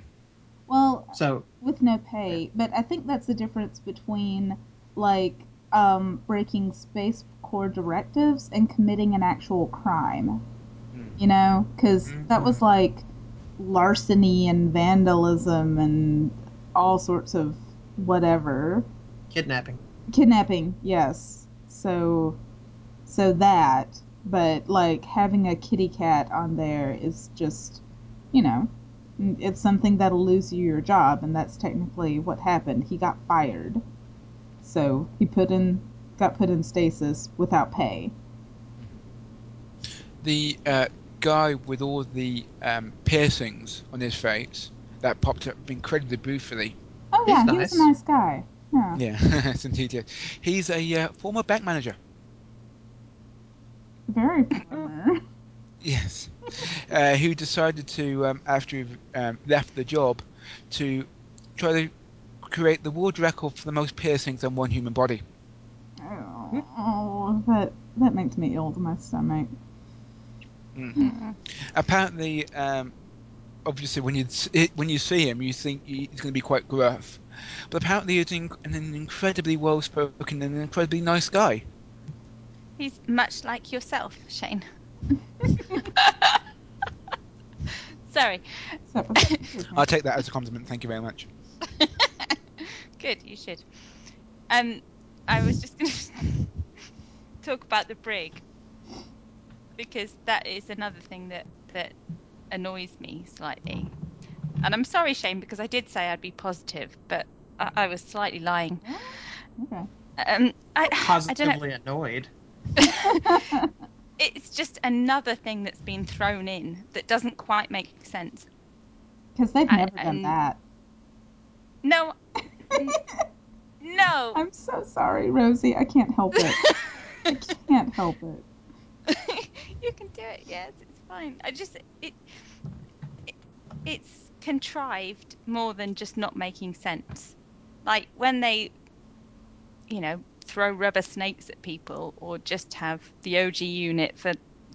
Well, So with no pay, but I think that's the difference between like um, breaking Space Corps directives and committing an actual crime. Hmm. You know, because that was like larceny and vandalism and all sorts of whatever. Kidnapping. Kidnapping, yes. So, so that, but like having a kitty cat on there is just, you know, it's something that'll lose you your job, and that's technically what happened. He got fired, so he put in, got put in stasis without pay. The uh, guy with all the um, piercings on his face that popped up incredibly briefly. Oh He's yeah, he was a nice. nice guy. Yeah, Yeah, yes, indeed. yes. He's a uh, former bank manager. very former. Yes, uh, who decided to, um, after he um, left the job, to try to create the world record for the most piercings on one human body. Oh, oh, that that makes me ill to my stomach. Mm. Apparently, um, obviously, when you when you see him, you think he's going to be quite gruff, but apparently he's in- an incredibly well-spoken and an incredibly nice guy. He's much like yourself, Shane. Sorry. Except for the I'll take that as a compliment. Thank you very much. Good, you should. Um, I was just going to talk about the brig because that is another thing that that annoys me slightly. And I'm sorry, Shane, because I did say I'd be positive, but I, I was slightly lying. Okay. Um, I, I don't know. Positively annoyed. It's just another thing that's been thrown in that doesn't quite make sense. Because they've I- never done and- that. No, no. I'm so sorry, Rosie. I can't help it. I can't help it. you can do it. Yes, it's fine. I just it, it it's contrived more than just not making sense. Like when they, you know, throw rubber snakes at people or just have the OG unit for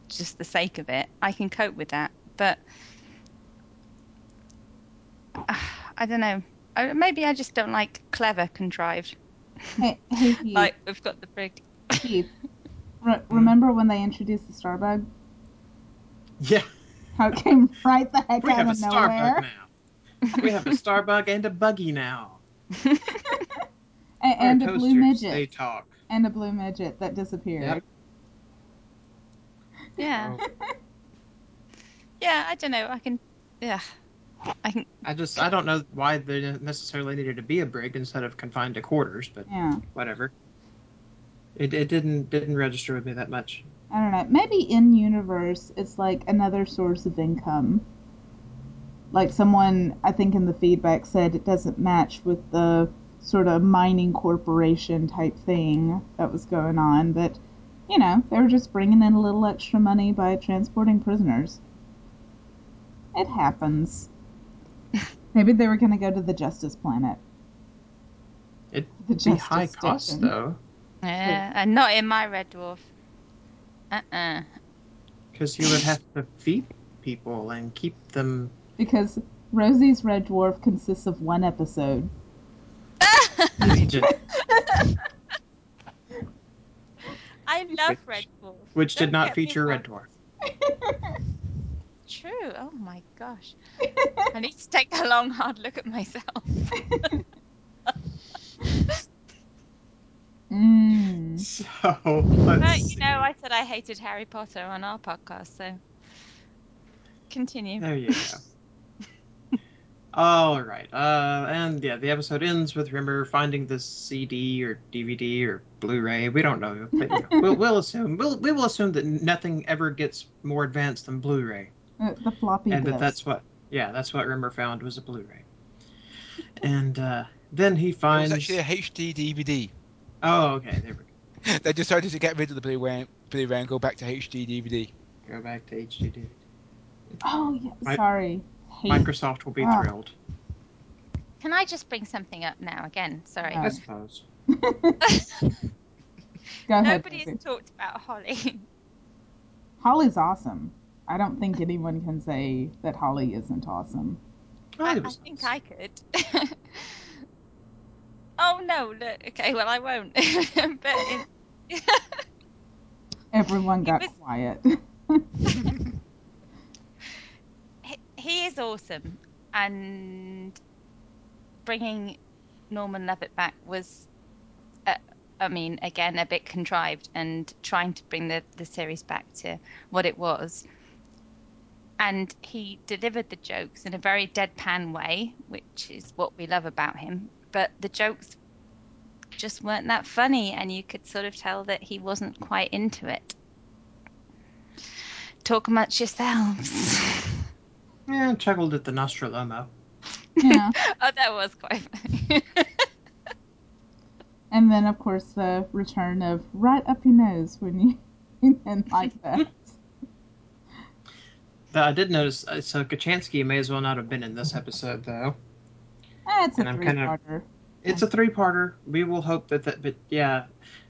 just the sake of it, I can cope with that. But I don't know. I, maybe I just don't like clever contrived. Hey, hey Like we've got the brig. Heath. Re- remember when they introduced the Starbug? Yeah, How it came right the heck we out have a of nowhere? starbug now. We have a starbug and a buggy now. A- Our and a blue midget. They talk. And a blue midget that disappeared. Yep. Yeah, Oh, yeah. I don't know. I can. Yeah, I can. I just I don't know why there necessarily needed to be a brig instead of confined to quarters, but Yeah. whatever. It, it didn't didn't register with me that much. I don't know. Maybe in universe, it's like another source of income. Like someone, I think in the feedback said it doesn't match with the sort of mining corporation type thing that was going on, but you know, they were just bringing in a little extra money by transporting prisoners. It happens. Maybe they were going to go to the Justice Planet. It'd The be Justice high cost Station. though, Yeah, and not in my red dwarf. Uh-uh. because you would have to feed people and keep them. Because Rosie's Red Dwarf consists of one episode. Legion, I love Which- red dwarf. which did Don't not feature Red. Dwarf. True. Oh my gosh. I need to take a long, hard look at myself. mm. So let's But see. you know, I said I hated Harry Potter on our podcast, so continue. There you go. All right. Uh, and yeah, the episode ends with Rimmer finding the CD or DVD or Blu-ray. We don't know. But, you know, we'll, we'll assume we'll we will assume that nothing ever gets more advanced than Blu-ray, Uh, the floppy and that that's what yeah that's what Rimmer found was a Blu-ray. And uh, then he It was finds. actually a HD DVD. Oh, okay. There we go. They decided to get rid of the Blu-ray, Blu-ray and go back to HD DVD. Go back to HDD. Oh yeah, Mi- sorry. Hate. Microsoft will be Ah. thrilled. Can I just bring something up now again? Sorry. No. I suppose. Go ahead. Nobody has talked about Holly. Holly's awesome. I don't think anyone can say that Holly isn't awesome. Oh, I, I think. I could. Oh no! Look, okay, well I won't. but Everyone got was- quiet. he, he is awesome, and bringing Norman Lovett back was, uh, I mean, again a bit contrived, and trying to bring the the series back to what it was. And he delivered the jokes in a very deadpan way, which is what we love about him. But the jokes just weren't that funny, and you could sort of tell that he wasn't quite into it. Talk amongst yourselves. Yeah, chuckled at the Nostromo. yeah. oh, that was quite funny. And then, of course, the return of right up your nose when you and like that. Though I did notice, uh, so Kochanski may as well not have been in this episode, though. Eh, it's a I'm kinda- three-parter. It's a three-parter. We will hope that that, but yeah,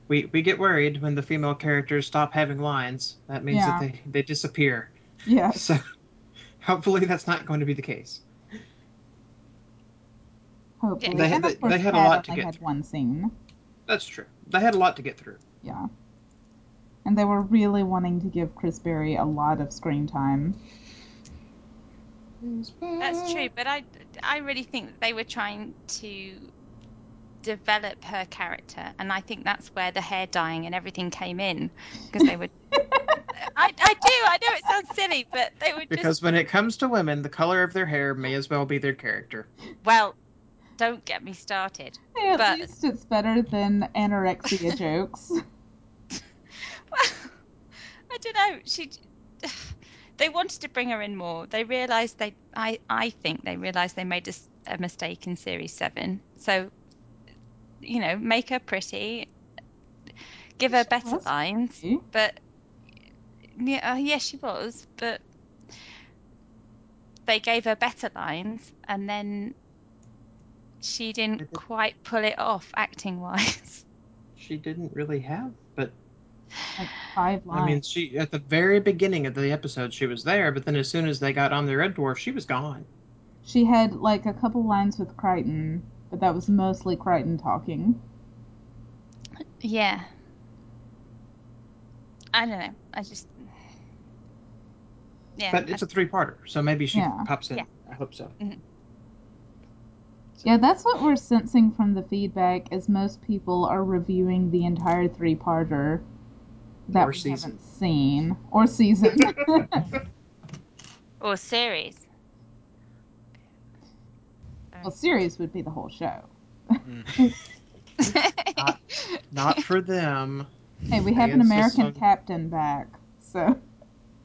we we get worried when the female characters stop having lines. That means Yeah. that they they disappear. Yeah. So hopefully that's not going to be the case. Hopefully. They- and they- of they had a lot to get had through. one scene. That's true. They had a lot to get through. Yeah. And they were really wanting to give Chris Barrie a lot of screen time. That's true, but I, I really think they were trying to develop her character, and I think that's where the hair dyeing and everything came in because they were. I, I do. I know it sounds silly, but they were just Because when it comes to women, the color of their hair may as well be their character. well. Don't get me started. Hey, at But- least it's better than anorexia jokes. Well, I don't know. She, they wanted to bring her in more. They realised they, I, I think they realised they made a mistake in series seven. So, you know, make her pretty, give her better was lines. pretty. But yeah, uh, yeah, she was. But they gave her better lines, and then she didn't quite pull it off acting wise. She didn't really have, Like five lines. I mean, she at the very beginning of the episode she was there, but then as soon as they got on the Red Dwarf, she was gone. She had like a couple lines with Kryten, but that was mostly Kryten talking. Yeah. I don't know. I just. Yeah. But it's a three-parter, so maybe she Yeah. pops in. Yeah. I hope so. Mm-hmm. Yeah, that's what we're sensing from the feedback is most people are reviewing the entire three-parter that Or we season. haven't seen or season. or series. well, series would be the whole show. Mm. Not- Not for them. Hey, we have They an American on- captain back, so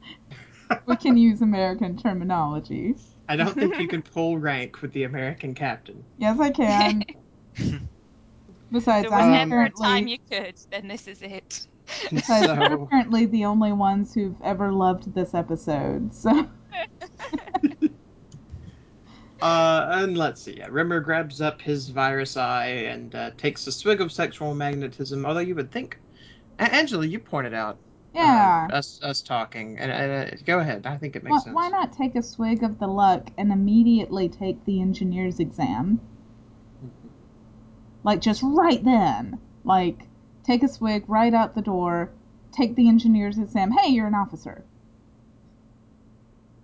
we can use American terminology. I don't think you can pull rank with the American captain. Yes, I can. Besides, There was I'm never a currently, time you could, then this is it. besides, we're So, currently the only ones who've ever loved this episode. So uh, and let's see. Yeah, Rimmer grabs up his virus eye and uh, takes a swig of sexual magnetism. Although you would think, Angela, you pointed out yeah. uh, us us talking, and uh, go ahead. I think it makes Why, sense. why not take a swig of the luck and immediately take the engineer's exam? Like, just right then. Like, take a swig right out the door, take the engineer's exam. Hey, you're an officer.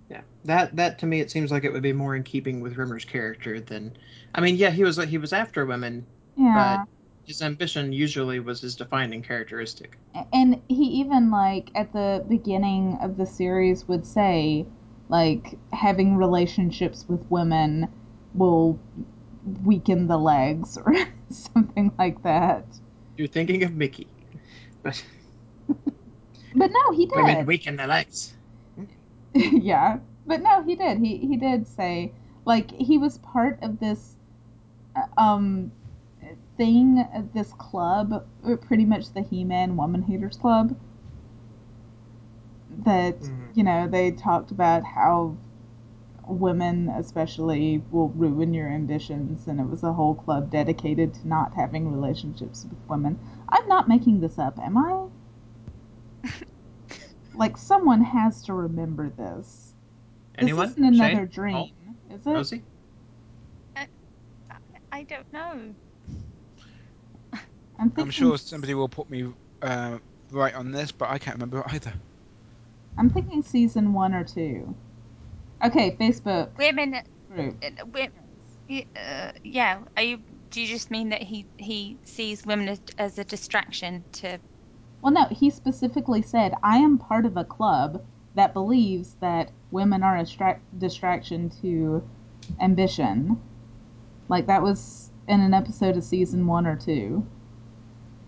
Yeah, that that to me it seems like it would be more in keeping with Rimmer's character than, I mean, yeah, he was he was after women, Yeah. his ambition usually was his defining characteristic. And he even, like, at the beginning of the series would say, like, having relationships with women will weaken the legs or something like that. You're thinking of Mickey, but But no, he did. women weaken their legs. yeah, but no, he did. He he did say like he was part of this uh, um thing, uh, this club, uh, pretty much the He-Man Woman Haters Club. That Mhm. you know they talked about how women especially will ruin your ambitions and it was a whole club dedicated to not having relationships with women i'm not making this up am i like someone has to remember this Anyone? this isn't another Shane? dream, is it? Rosie? I don't know. I'm, I'm sure somebody will put me uh, right on this, but I can't remember either. I'm thinking season one or two. Okay, Facebook Women, group. uh, uh, yeah. Are you? Do you just mean that he he sees women as, as a distraction to? Well, no, he specifically said, I am part of a club that believes that women are a stra- distraction to ambition. Like, that was in an episode of season one or two,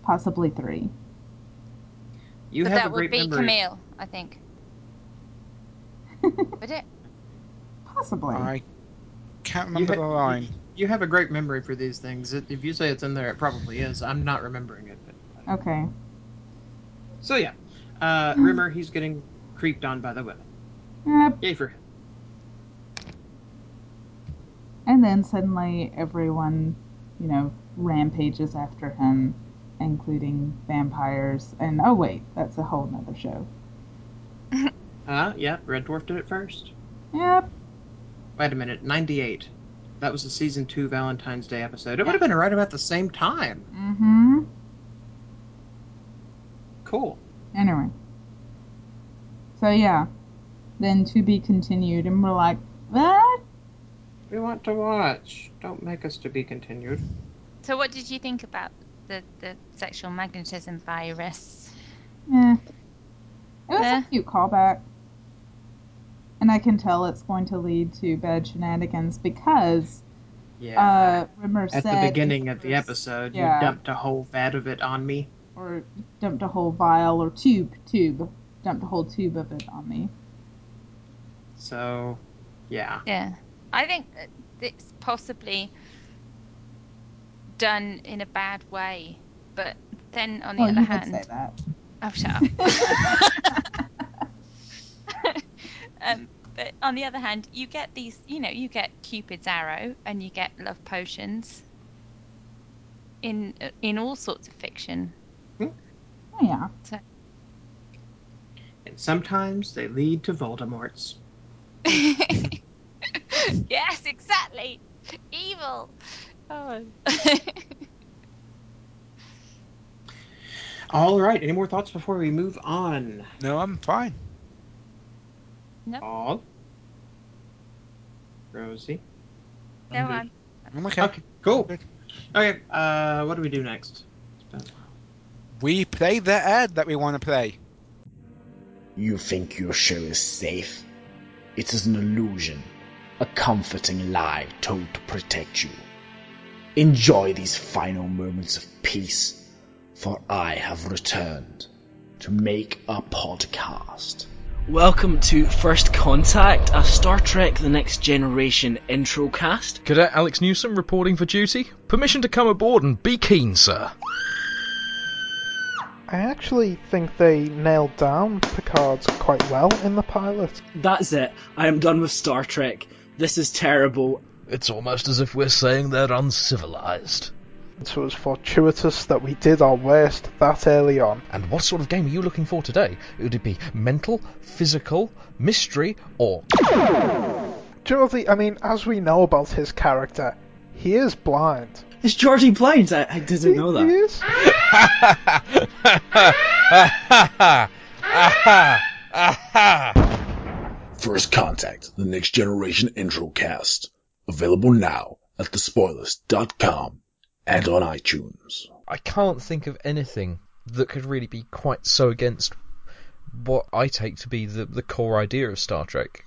possibly three. You but have that a would be memory. Camille, I think. Would it? Possibly. I can't remember ha- the line. you have a great memory for these things. It, if you say it's in there, it probably is. I'm not remembering it. But... Okay. So yeah, uh, Rimmer, he's getting creeped on by the women. Yep. Yay for him. And then suddenly everyone, you know, rampages after him, including vampires. And oh, wait, that's a whole nother show. Uh, yeah, Red Dwarf did it first. Yep. Wait a minute, 98. That was the season two Valentine's Day episode. It would have been right about the same time. Mm hmm. Cool. Anyway. So yeah. Then to be continued, and we're like, what? We want to watch. Don't make us to be continued. So, what did you think about the the sexual magnetism virus? Eh. It was Eh. a cute callback. And I can tell it's going to lead to bad shenanigans because Yeah. uh, Rimmer At said the beginning of the was- episode, yeah. you dumped a whole vat of it on me. or dumped a whole vial or tube, tube, dumped a whole tube of it on me. So, yeah. Yeah, I think it's possibly done in a bad way, but then on the Well, other you hand, would say that. oh shut up. um, mm-hmm. but on the other hand, you get these, you know, you get Cupid's arrow and you get love potions in uh, in all sorts of fiction. Hmm. Oh, yeah. And sometimes they lead to Voldemort's. yes, exactly. Evil. Oh. All right. Any more thoughts before we move on? No, I'm fine. All. Rosie. no, I'm good. I'm I'm okay. Okay. Cool. Okay. Uh, what do we do next? We play the ad that we want to play. You think your show is safe? It is an illusion, a comforting lie told to protect you. Enjoy these final moments of peace, for I have returned to make a podcast. Welcome to First Contact, a Star Trek The Next Generation intro cast. Cadet Alex Newsom reporting for duty. Permission to come aboard and be keen, sir. I actually think they nailed down Picard's quite well in the pilot. That's it. I am done with Star Trek. This is terrible. It's almost as if we're saying they're uncivilized. So it was fortuitous that we did our worst that early on. And what sort of game are you looking for today? Would it be mental, physical, mystery, or. Do you know the? I mean, as we know about his character, he is blind. Is Geordi blind? I, I didn't know He that. is. First Contact, the Next Generation intro cast. Available now at thespoilers.com and on iTunes. I can't think of anything that could really be quite so against what I take to be the, the core idea of Star Trek.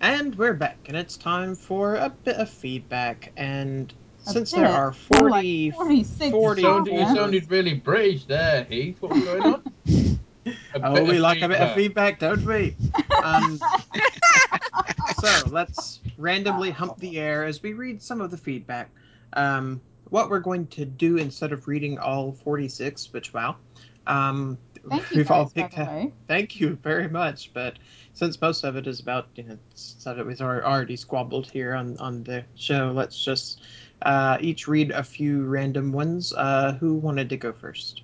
And we're back, and it's time for a bit of feedback. And A since bit? there are More like 40, 46 40 You sounded, you sounded really British there, Heath. What was going on? A Oh, we of like a bit of feedback. feedback, don't we? Um, so let's randomly hump the air as we read some of the feedback. Um, what we're going to do instead of reading all 46, which wow, um, Thank we've all guys, by picked. the a- way. Thank you very much. But since most of it is about you know stuff that was al- already squabbled here on on the show, let's just uh, each read a few random ones. Uh, who wanted to go first?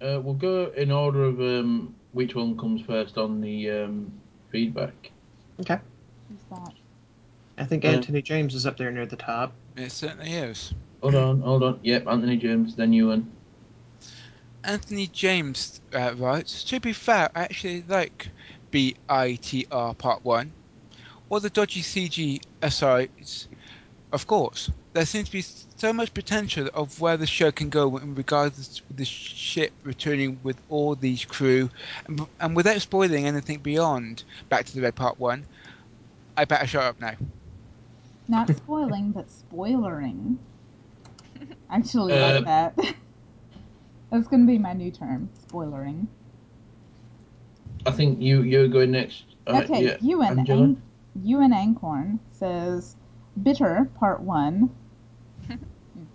Uh, we'll go in order of um, which one comes first on the um, feedback. Okay. Who's that? I think Yeah. Anthony James is up there near the top. It certainly is. Hold on, hold on. Yep, Anthony James, then Ewan. Anthony James uh, writes, To be fair, I actually like BITR Part 1. All the dodgy CG asides, of course. There seems to be so much potential of where the show can go in regards to the ship returning with all these crew, and, and without spoiling anything beyond Back to the Red Part 1, I better shut up now. Not spoiling, but spoilering. Actually, Uh, like that. That's gonna be my new term, spoilering. I think you you're going next. Uh, okay, yeah. Ewan, Angela? Ang- Ewan Ancorn says, Bitter, Part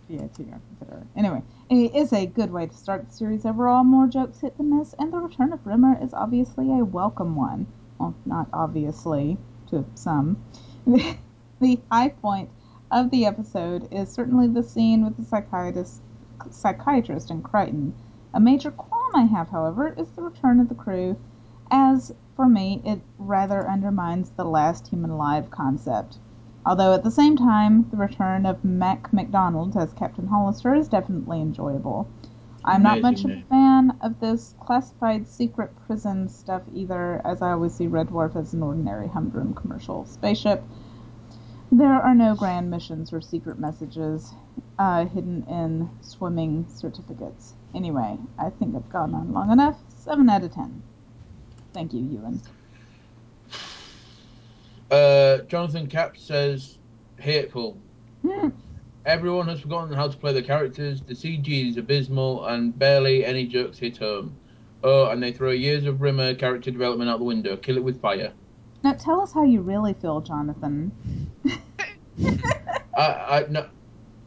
1. BITR, bitter. Anyway, it is a good way to start the series overall. More jokes hit than miss, and the return of Rimmer is obviously a welcome one. Well, not obviously, to some. the high point of the episode is certainly the scene with the psychiatrist, psychiatrist in Kryten. A major qualm I have, however, is the return of the crew, as, for me, it rather undermines the last human alive concept. Although at the same time, the return of Mac McDonald as Captain Hollister is definitely enjoyable. I'm not much of a fan of this classified secret prison stuff either, as I always see Red Dwarf as an ordinary humdrum commercial spaceship. There are no grand missions or secret messages uh, hidden in swimming certificates. Anyway, I think I've gone on long enough. 7 out of 10. Thank you, Ewan. Uh, Jonathan Cap says, hateful. Hmm. Everyone has forgotten how to play the characters. The CG is abysmal, and barely any jokes hit home. Oh, and they throw years of Rimmer character development out the window. Kill it with fire. Now tell us how you really feel, Jonathan. I, I no,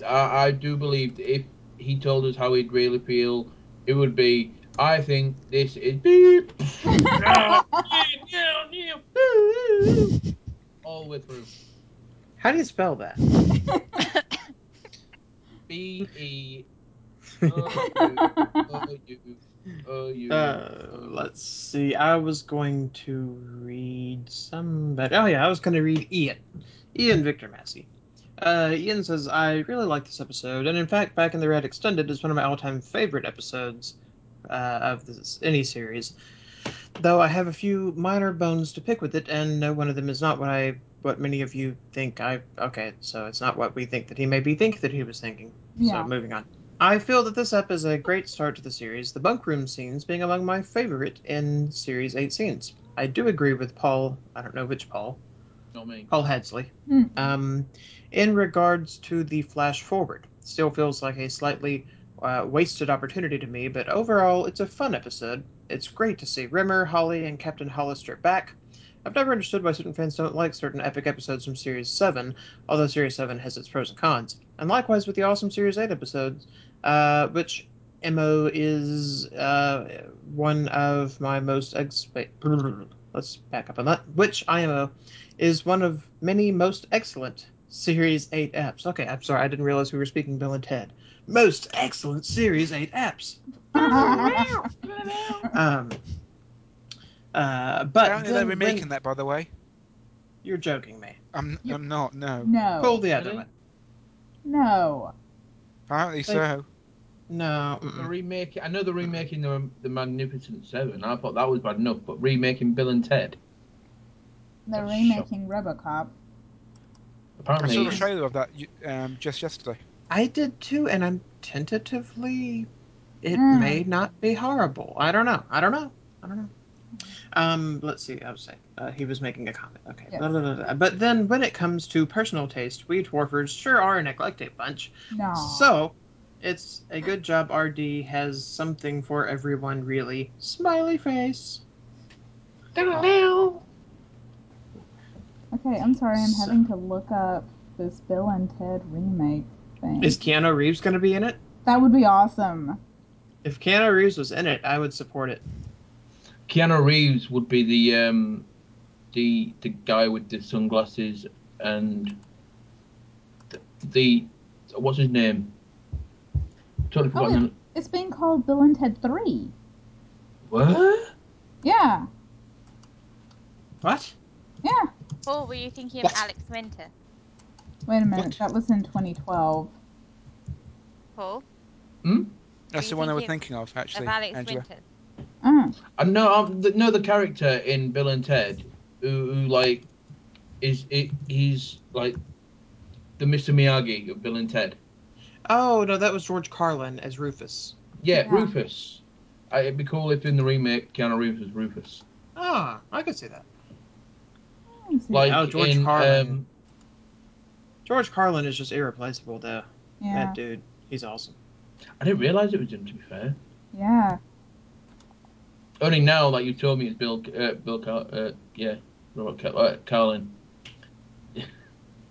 I, I do believe that if he told us how he'd really feel, it would be. I think this is beep. all way. How do you spell that? B E Uh, let's see. I was going to read somebody. Oh yeah, I was going to read Ian. Ian Victor Massey. Uh, Ian says I really like this episode, and in fact, Back in the Red Extended is one of my all-time favorite episodes uh, of this any series. Though I have a few minor bones to pick with it, and no one of them is not what I what many of you think I. Okay, so it's not what we think that he maybe think that he was thinking. Yeah. So moving on. I feel that this ep is a great start to the series, the bunk room scenes being among my favorite in Series 8 scenes. I do agree with Paul, I don't know which Paul, Not me. Paul Hadsley, Hmm. um, in regards to the flash forward. Still feels like a slightly uh, wasted opportunity to me, but overall, it's a fun episode. It's great to see Rimmer, Holly, and Captain Hollister back. I've never understood why certain fans don't like certain epic episodes from Series 7, although Series 7 has its pros and cons. And likewise with the awesome Series 8 episodes, uh, which MO is uh, one of my most. Expe- let's back up on that. Which IMO is one of many most excellent Series 8 apps. Okay, I'm sorry, I didn't realize we were speaking Bill and Ted. Most excellent Series 8 apps. Um, uh, but Apparently they're then remaking when- that, by the way. You're joking me. I'm, I'm not, no. no. Pull the other one. No. Apparently so. No. The mm-mm. remake. I know they're remaking the the Magnificent Seven. I thought that was bad enough, but remaking Bill and Ted. They're That's remaking Robocop. I Apparently, saw the trailer of that um, just yesterday. I did too, and I'm tentatively. It Mm. may not be horrible. I don't know. I don't know. I don't know. Um, let's see. I was saying uh, he was making a comment. Okay. Yes. Blah, blah, blah. But then, when it comes to personal taste, we dwarfers sure are an eclectic bunch. No. So, it's a good job. RD has something for everyone. Really, smiley face. Okay, I'm sorry, I'm So- having to look up this Bill and Ted remake thing. Is Keanu Reeves going to be in it? that would be awesome. If Keanu Reeves was in it, I would support it. Keanu Reeves would be the um, the the guy with the sunglasses and the, the what's his name? Totally Oh, forgotten. it, it's being called Bill and Ted 3. What? Yeah, What? yeah. Paul, were you thinking of What? Alex Winter? Wait a minute, What? that was in 2012. Paul, Hmm? That's the one I was thinking thinking of, actually. of Alex Angela. Winter. I know. Um, the, no, the character in Bill and Ted, who, who like, is it? He's like the Mr. Miyagi of Bill and Ted. Oh no, that was George Carlin as Rufus. Yeah, Yeah. Rufus. I, it'd be cool if in the remake Keanu Reeves was Rufus. Ah, I could see that. I can see Like Oh, George in Carlin. um, George Carlin is just irreplaceable, though. yeah, That dude, he's awesome. I didn't realize it was him. To be fair, yeah. only now that you told me it's Bill. Uh, Bill. Car- uh, yeah, Robert Car- uh, Carlin.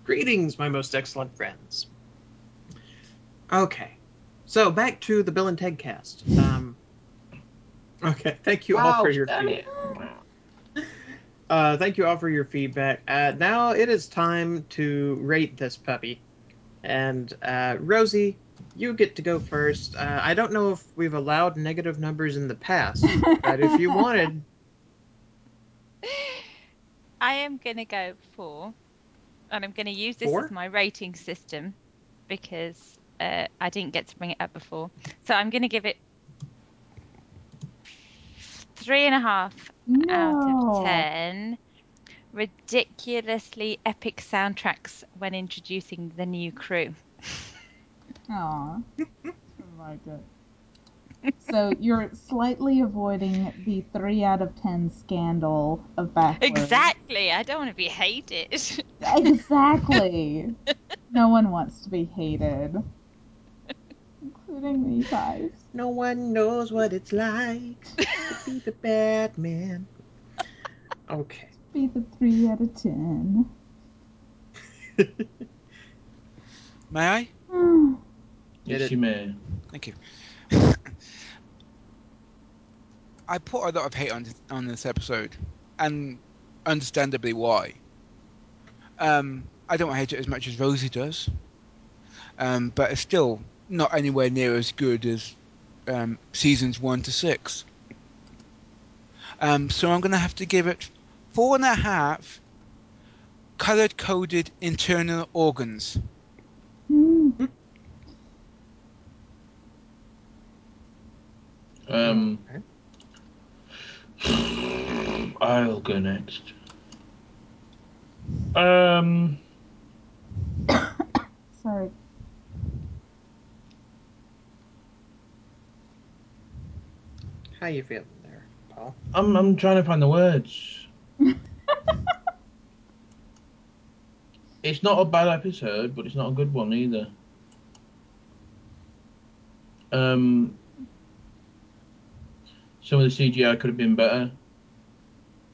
Greetings, my most excellent friends. Okay, so back to the Bill and Ted cast. Um, okay, thank you all for your damn feedback. it. Uh, thank you all for your feedback. Uh, now it is time to rate this puppy, and uh, Rosie, you get to go first. Uh, I don't know if we've allowed negative numbers in the past, but if you wanted, I am going to go four, and I'm going to use this Four? as my rating system because uh, I didn't get to bring it up before. So I'm going to give it three and a half out of ten. Ridiculously epic soundtracks when introducing the new crew. Aw. I like it. So you're slightly avoiding the three out of ten scandal of backwards. Exactly. I don't want to be hated. Exactly. no one wants to be hated, including me, guys. no one knows what it's like to be the bad man. Okay. Be the three out of ten. May I? Hmm. Get Yes, it. you may. Thank you. I put a lot of hate on this, on this episode, and understandably why. Um, I don't hate it as much as Rosie does, um, but it's still not anywhere near as good as um, seasons one to six. Um, so I'm going to have to give it four and a half colored coded internal organs. Um, Okay. I'll go next. Um, Sorry. How you feeling there, Paul? I'm I'm trying to find the words. It's not a bad episode, but it's not a good one either. Um, some of the CGI could have been better.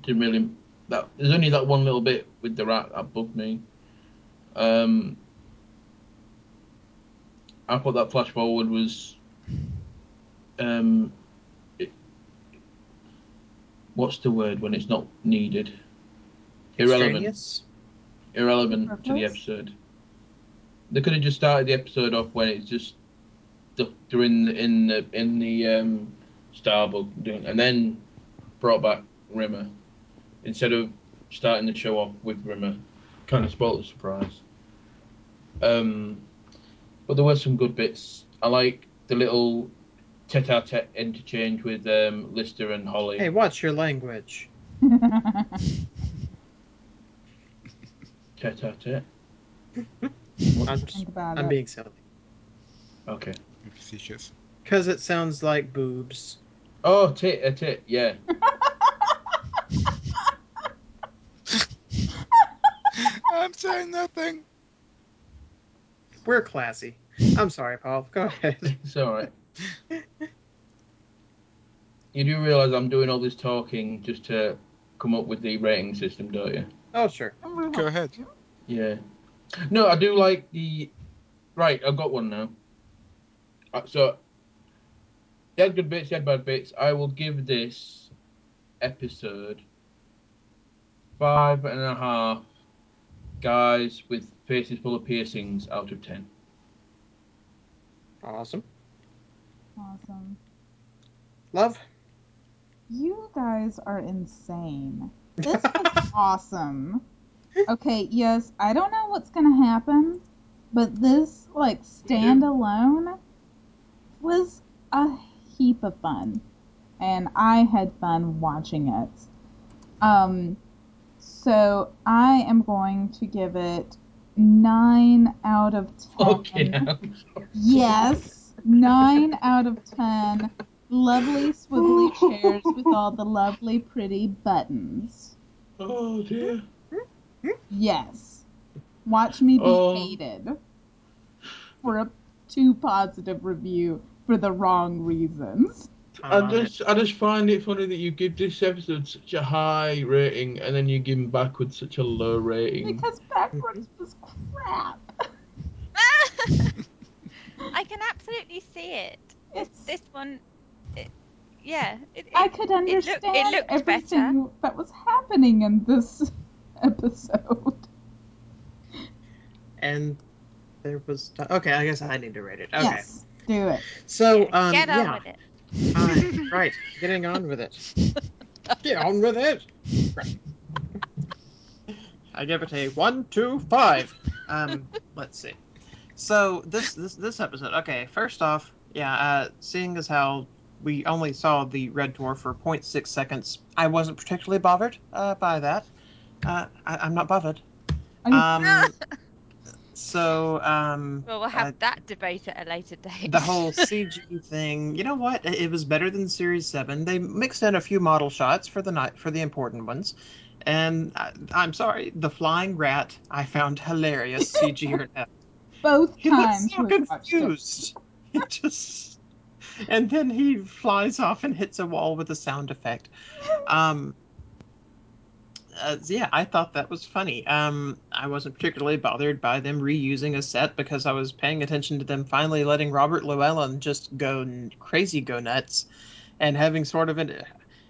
Didn't really. That there's only that one little bit with the rat that bugged me. Um, I thought that flash forward was. Um, it, what's the word when it's not needed? Irrelevant Extraneous? irrelevant to the episode. They could have just started the episode off when it's just the, they're in the, in the in the um, Starbug doing, and then brought back Rimmer instead of starting the show off with Rimmer. Kind of spoiled the surprise. Um, but there were some good bits. I like the little tete-a-tete interchange with um, Lister and Holly. Hey, watch your language. Tete-a-tete. I'm, just, I'm being silly. Okay. Facetious. Because it sounds like boobs. Oh, tit a tit, yeah. I'm saying nothing. We're classy. I'm sorry, Paul. Go ahead. It's alright. You do realise I'm doing all this talking just to come up with the rating system, don't you? Oh, sure. Go ahead. Yeah. No, I do like the. Right, I've got one now. Uh, So, you had good bits, you had bad bits. I will give this episode five and a half guys with faces full of piercings out of ten. Awesome. awesome. Love? You guys are insane. This was awesome. Okay, yes, I don't know what's gonna happen, but this, like, standalone was a heap of fun. And I had fun watching it. Um, so I am going to give it 9 out of 10. Fucking hell. Yes, 9 out of 10. Lovely swivelly chairs with all the lovely pretty buttons. Oh dear. Yes. Watch me be Oh. hated for a too positive review for the wrong reasons. I just, I just find it funny that you give this episode such a high rating and then you give him backwards such a low rating. Because backwards was crap. I can absolutely see it. This, It's, this one, it, yeah. It, I it- could it understand looked- it looked everything that was happening in this episode. And there was okay. I guess I need to rate it. Okay. Yes, do it. So yeah, um, get on yeah. with it. Fine. right. Getting on with it. Get on with it. Right. I give it a one, two, five. Um, let's see. So this this this episode. Okay, first off, yeah, uh, seeing as how we only saw the red dwarf for 0.6 seconds, I wasn't particularly bothered uh, by that. Uh, I, I'm not bothered. Are you- Um, so um, Well, we'll have uh, that debate at a later date. the whole CG thing. You know what? It it was better than Series Seven. They mixed in a few model shots for the night for the important ones, and I, I'm sorry, the flying rat I found hilarious. CG or not, Both he times looks so we watched it. confused. Just, and then he flies off and hits a wall with a sound effect. Um. Uh, yeah, I thought that was funny. Um, I wasn't particularly bothered by them reusing a set because I was paying attention to them finally letting Robert Llewellyn just go n- crazy, go nuts, and having sort of an.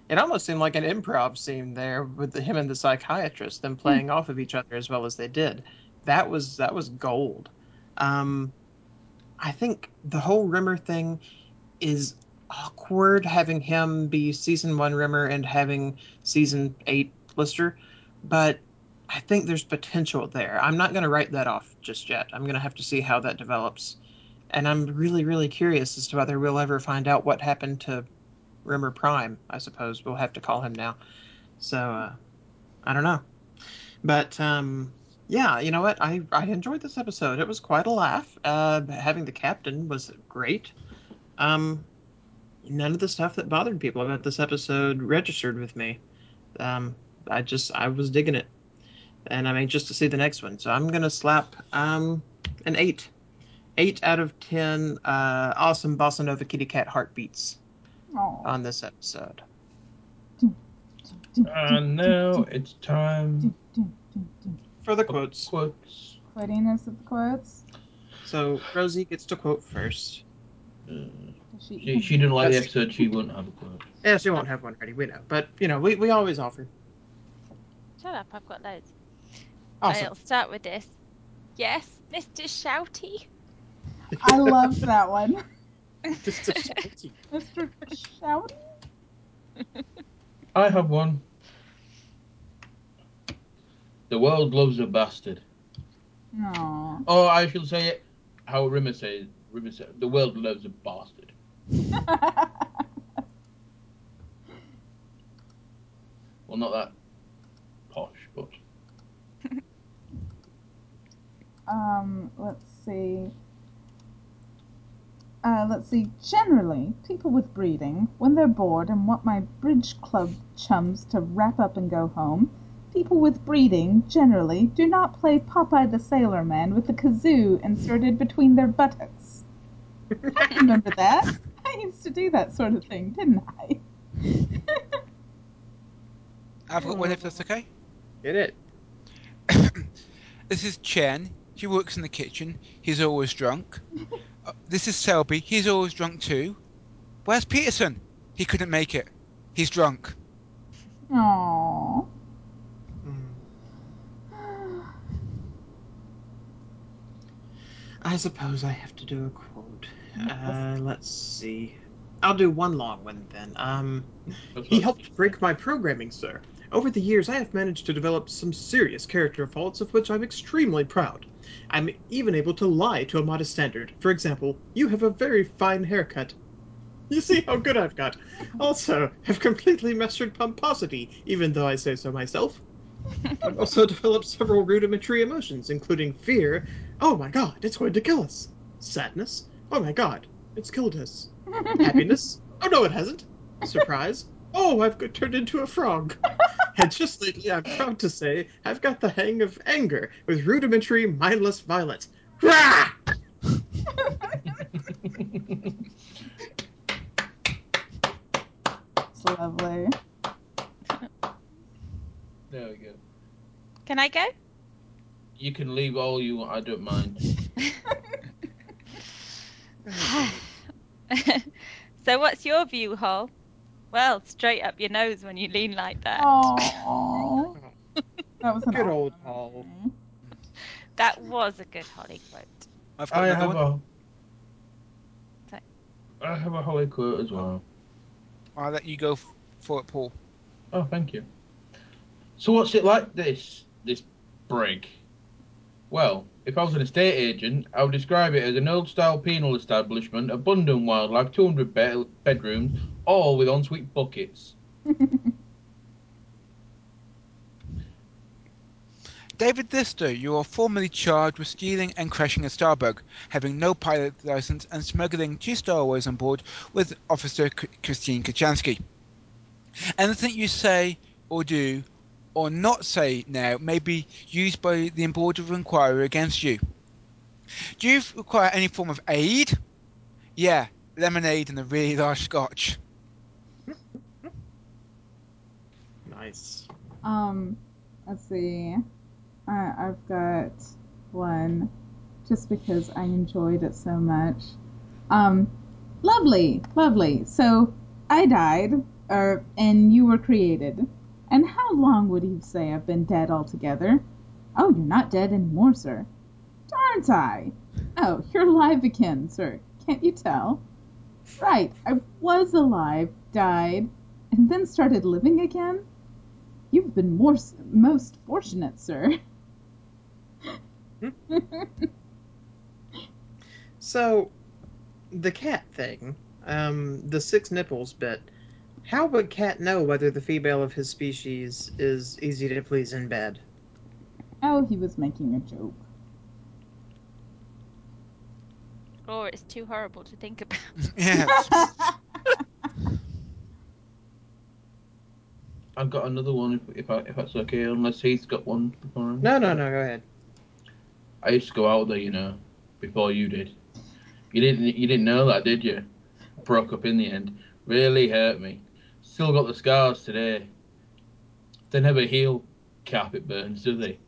It almost seemed like an improv scene there with the, him and the psychiatrist, them playing off of each other as well as they did. That was that was gold. Um, I think the whole Rimmer thing is awkward having him be season one Rimmer and having season eight Lister, but I think there's potential there. I'm not going to write that off just yet. I'm going to have to see how that develops. And I'm really, really curious as to whether we'll ever find out what happened to Rimmer Prime, I suppose we'll have to call him now. So, uh, I don't know. But, um, yeah, you know what? I, I enjoyed this episode. It was quite a laugh. Uh, having the captain was great. Um, none of the stuff that bothered people about this episode registered with me. Um, I just I was digging it, and I'm anxious to see the next one. So I'm gonna slap um an eight, eight out of ten. Uh, awesome bossa nova kitty cat heartbeats Aw. on this episode. And now it's time For the for quotes. quotes. Quotiness of the quotes. So Rosie gets to quote first. Uh, She, she, she didn't like the episode, she wouldn't have a quote. Yeah, she won't have one ready. We know, but you know, we, we always offer. Shut up, I've got loads. Awesome. I'll start with this. Yes, Mr. Shouty. I love that one. Just a shouty. Mr. Shouty? I have one. The world loves a bastard. Aw. Oh, I shall say it how Rimmer says. Rimmer says, the world loves a bastard. Well, not that posh, but um, let's see. Uh, let's see. Generally, people with breeding, when they're bored and want my bridge club chums to wrap up and go home, people with breeding generally do not play Popeye the Sailor Man with the kazoo inserted between their buttocks. I remember that. I used to do that sort of thing, didn't I? I've got one if that's okay. Get it? This is Chen. He works in the kitchen. He's always drunk. Uh, this is Selby. He's always drunk too. Where's Petersen? He couldn't make it. He's drunk. Aww. Hmm. I suppose I have to do a quote. Uh, let's see. I'll do one long one then. Um, he helped break my programming, sir. Over the years, I have managed to develop some serious character faults of which I'm extremely proud. I'm even able to lie to a modest standard. For example, you have a very fine haircut. You see how good I've got. Also, have completely mastered pomposity, even though I say so myself. I've also developed several rudimentary emotions, including fear. Oh my god, it's going to kill us. Sadness. Oh my god, it's killed us. Happiness. Oh no, it hasn't. Surprise. Oh, I've got turned into a frog. And just lately, I'm proud to say, I've got the hang of anger with rudimentary mindless violence. Rah! It's lovely. There we go. Can I go? You can leave all you want. I don't mind. so, what's your view, Hol? Well, straight up your nose when you lean like that. Oh, that was a Good awesome old Hol. That was a good Holly quote. I've got I have one. a. Sorry. I have a Holly quote as well. I'll let you go for it, Paul. Oh, thank you. So what's it like this this brig? Well, if I was an estate agent, I would describe it as an old-style penal establishment, abundant wildlife, 200 bed- bedrooms, all with ensuite buckets. David Lister, you are formally charged with stealing and crashing a Starbug, having no pilot license and smuggling two stowaways on board with Officer Christine Kochanski. Anything you say or do or not say now may be used by the Board of Inquiry against you. Do you require any form of aid? Yeah, lemonade and a really large scotch. Nice. Um, let's see. Uh, I've got one just because I enjoyed it so much. Um, lovely, lovely. So I died, er, and you were created. And how long would you say I've been dead altogether? Oh, you're not dead anymore, sir. Aren't I? Oh, you're alive again, sir. Can't you tell? Right, I was alive, died, and then started living again? You've been more, most fortunate, sir. So, the cat thing, um, the six nipples bit. How would Cat know whether the female of his species is easy to please in bed? oh, he was making a joke. Or it's too horrible to think about. yes. I've got another one if if, I, if that's okay, unless he's got one before him. No, no, no. Go ahead. I used to go out there, you know, before you did. You didn't you didn't know that, did you? Broke up in the end. Really hurt me. Still got the scars today. They never heal carpet burns, do they?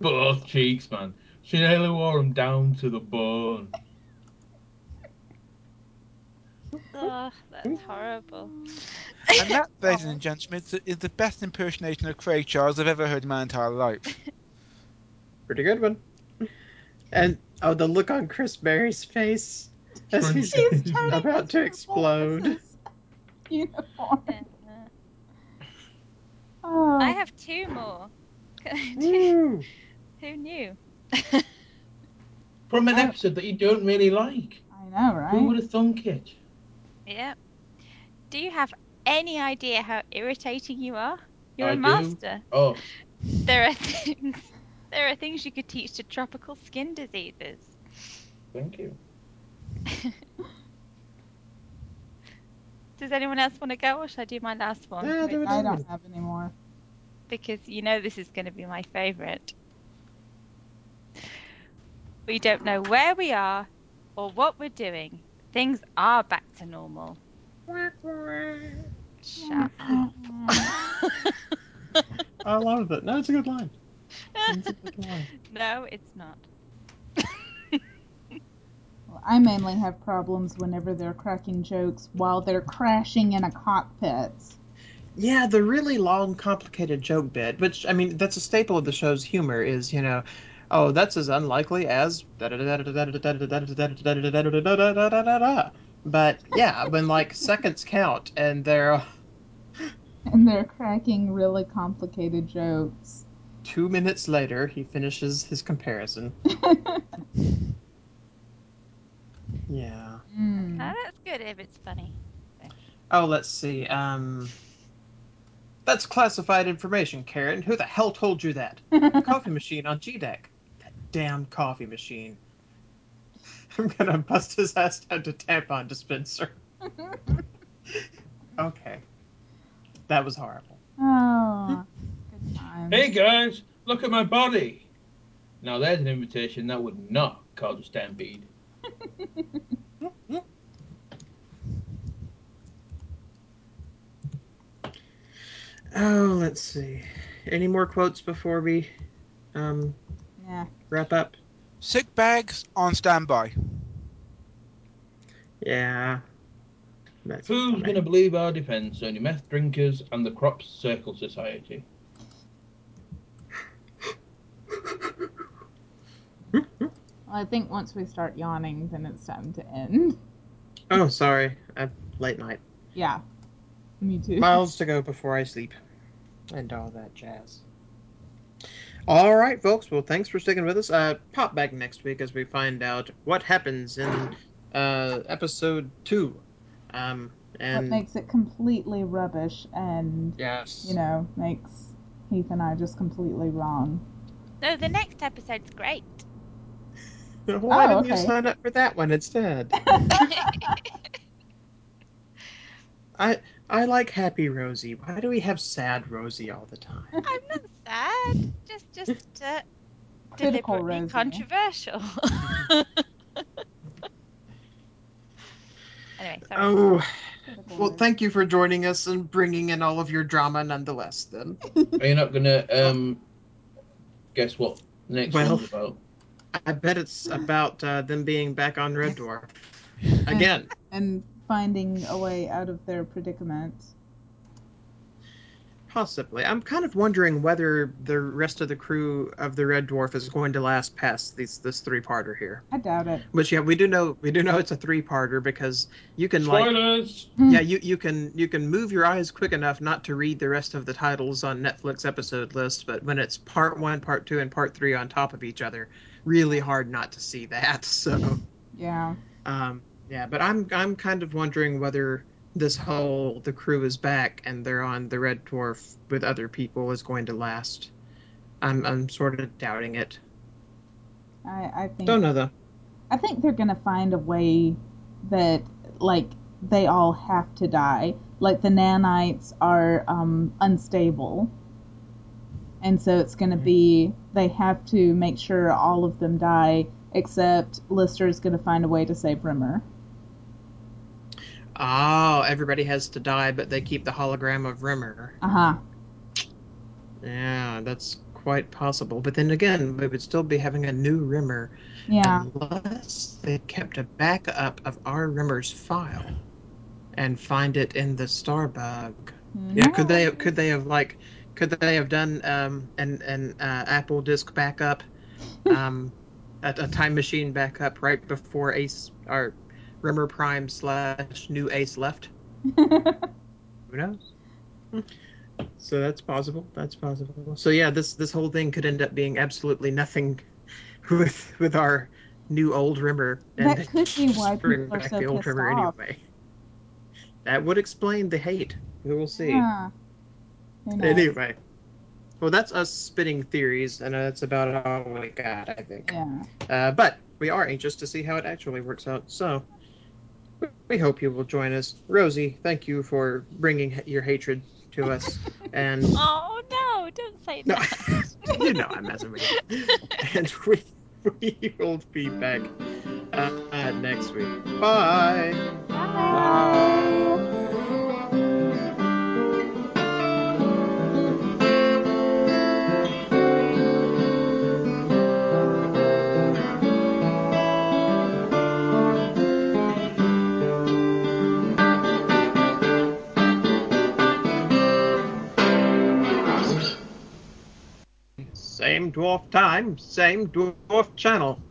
Both cheeks, man. She nearly wore them down to the bone. oh, that's horrible. And that, ladies and oh. gentlemen, is the, is the best impersonation of Craig Charles I've ever heard in my entire life. Pretty good one. And oh, the look on Chris Barrie's face as he's She's turning about to explode. Uniform. Oh, I have two more. Who knew? From an Oh. episode that you don't really like. I know, right? Who would have thunk it? yeah. Do you have any idea how irritating you are? You're I a do. master. Oh, There are things. There are things you could teach to tropical skin diseases. thank you. Does anyone else want to go, or should I do my last one? Yeah, do it. I don't have any more. because you know this is going to be my favourite. We don't know where we are or what we're doing. Things are back to normal. Shut up. I love it. No, it's a good line. It's a good line. no, it's not. Well, I mainly have problems whenever they're cracking jokes while they're crashing in a cockpit. Yeah, the really long, complicated joke bit, which I mean, that's a staple of the show's humor. Is you know, oh, that's as unlikely as. But yeah, when like seconds count and they're and they're cracking really complicated jokes. Two minutes later, he finishes his comparison. Yeah. Mm. Oh, that's good if it's funny. Oh, let's see. Um, that's classified information, Karen. Who the hell told you that? The coffee machine on G deck. That damn coffee machine. I'm gonna bust his ass down to tampon dispenser. Okay. That was horrible. oh, good times. Hey guys, look at my body. Now there's an invitation that would not cause a stampede. Oh, let's see. Any more quotes before we um, Yeah. wrap up? Sick bags on standby. Yeah. That's Who's gonna believe our defence? Only meth drinkers and the Crops Circle Society. I think once we start yawning, then it's time to end. Oh, sorry. Uh, late night. Yeah. Me too. Miles to go before I sleep. And all that jazz. All right, folks. Well, thanks for sticking with us. Uh, pop back next week as we find out what happens in uh, episode two. Um, what and makes it completely rubbish and, yes, you know, makes Heath and I just completely wrong. No, the next episode's great. why Oh, didn't you sign up for that one instead? I I like happy Rosie. Why do we have sad Rosie all the time? I'm not sad. Just, just uh, Critical deliberately Rosie. controversial. anyway, sorry. Oh, well, thank you for joining us and bringing in all of your drama nonetheless. Then. Are you not gonna um guess what next Well- one's about? I bet it's about uh, them being back on Red Dwarf again. And finding a way out of their predicament. Possibly. I'm kind of wondering whether the rest of the crew of the Red Dwarf is going to last past these this three parter here. I doubt it. But yeah, we do know we do know it's a three parter because you can like yeah you, you can you can move your eyes quick enough not to read the rest of the titles on Netflix episode list, but when it's part one, part two, and part three on top of each other, really hard not to see that. So. Yeah. Um, yeah, but I'm I'm kind of wondering whether this whole the crew is back and they're on the Red Dwarf with other people is going to last. I'm I'm sort of doubting it. I, I think Don't know though. I think they're gonna find a way that like they all have to die. Like the nanites are um, unstable, and so it's gonna be they have to make sure all of them die. Except Lister is gonna find a way to save Rimmer. Oh, everybody has to die, but they keep the hologram of Rimmer. Uh huh. Yeah, that's quite possible. But then again, we would still be having a new Rimmer Yeah. unless they kept a backup of our Rimmer's file and find it in the Starbug. Yeah, could they could they have like could they have done um an an uh, Apple Disk backup, um, a, a time machine backup right before Ace or Rimmer Prime slash New Ace left? Who knows? So that's possible. That's possible. So yeah, this this whole thing could end up being absolutely nothing with with our new old Rimmer. And That could be why people are so the old Rimmer off. anyway. That would explain the hate. We will see. Knows? Anyway, well, that's us spitting theories, and that's about all we got, I think. Yeah. Uh, but we are anxious to see how it actually works out. So we hope you will join us, Rosie. Thank you for bringing your hatred to us, and Oh no! Don't say no, that. you know I'm messing with you. And we we will be back uh, uh, next week. Bye. Bye. Same dwarf time, same dwarf channel.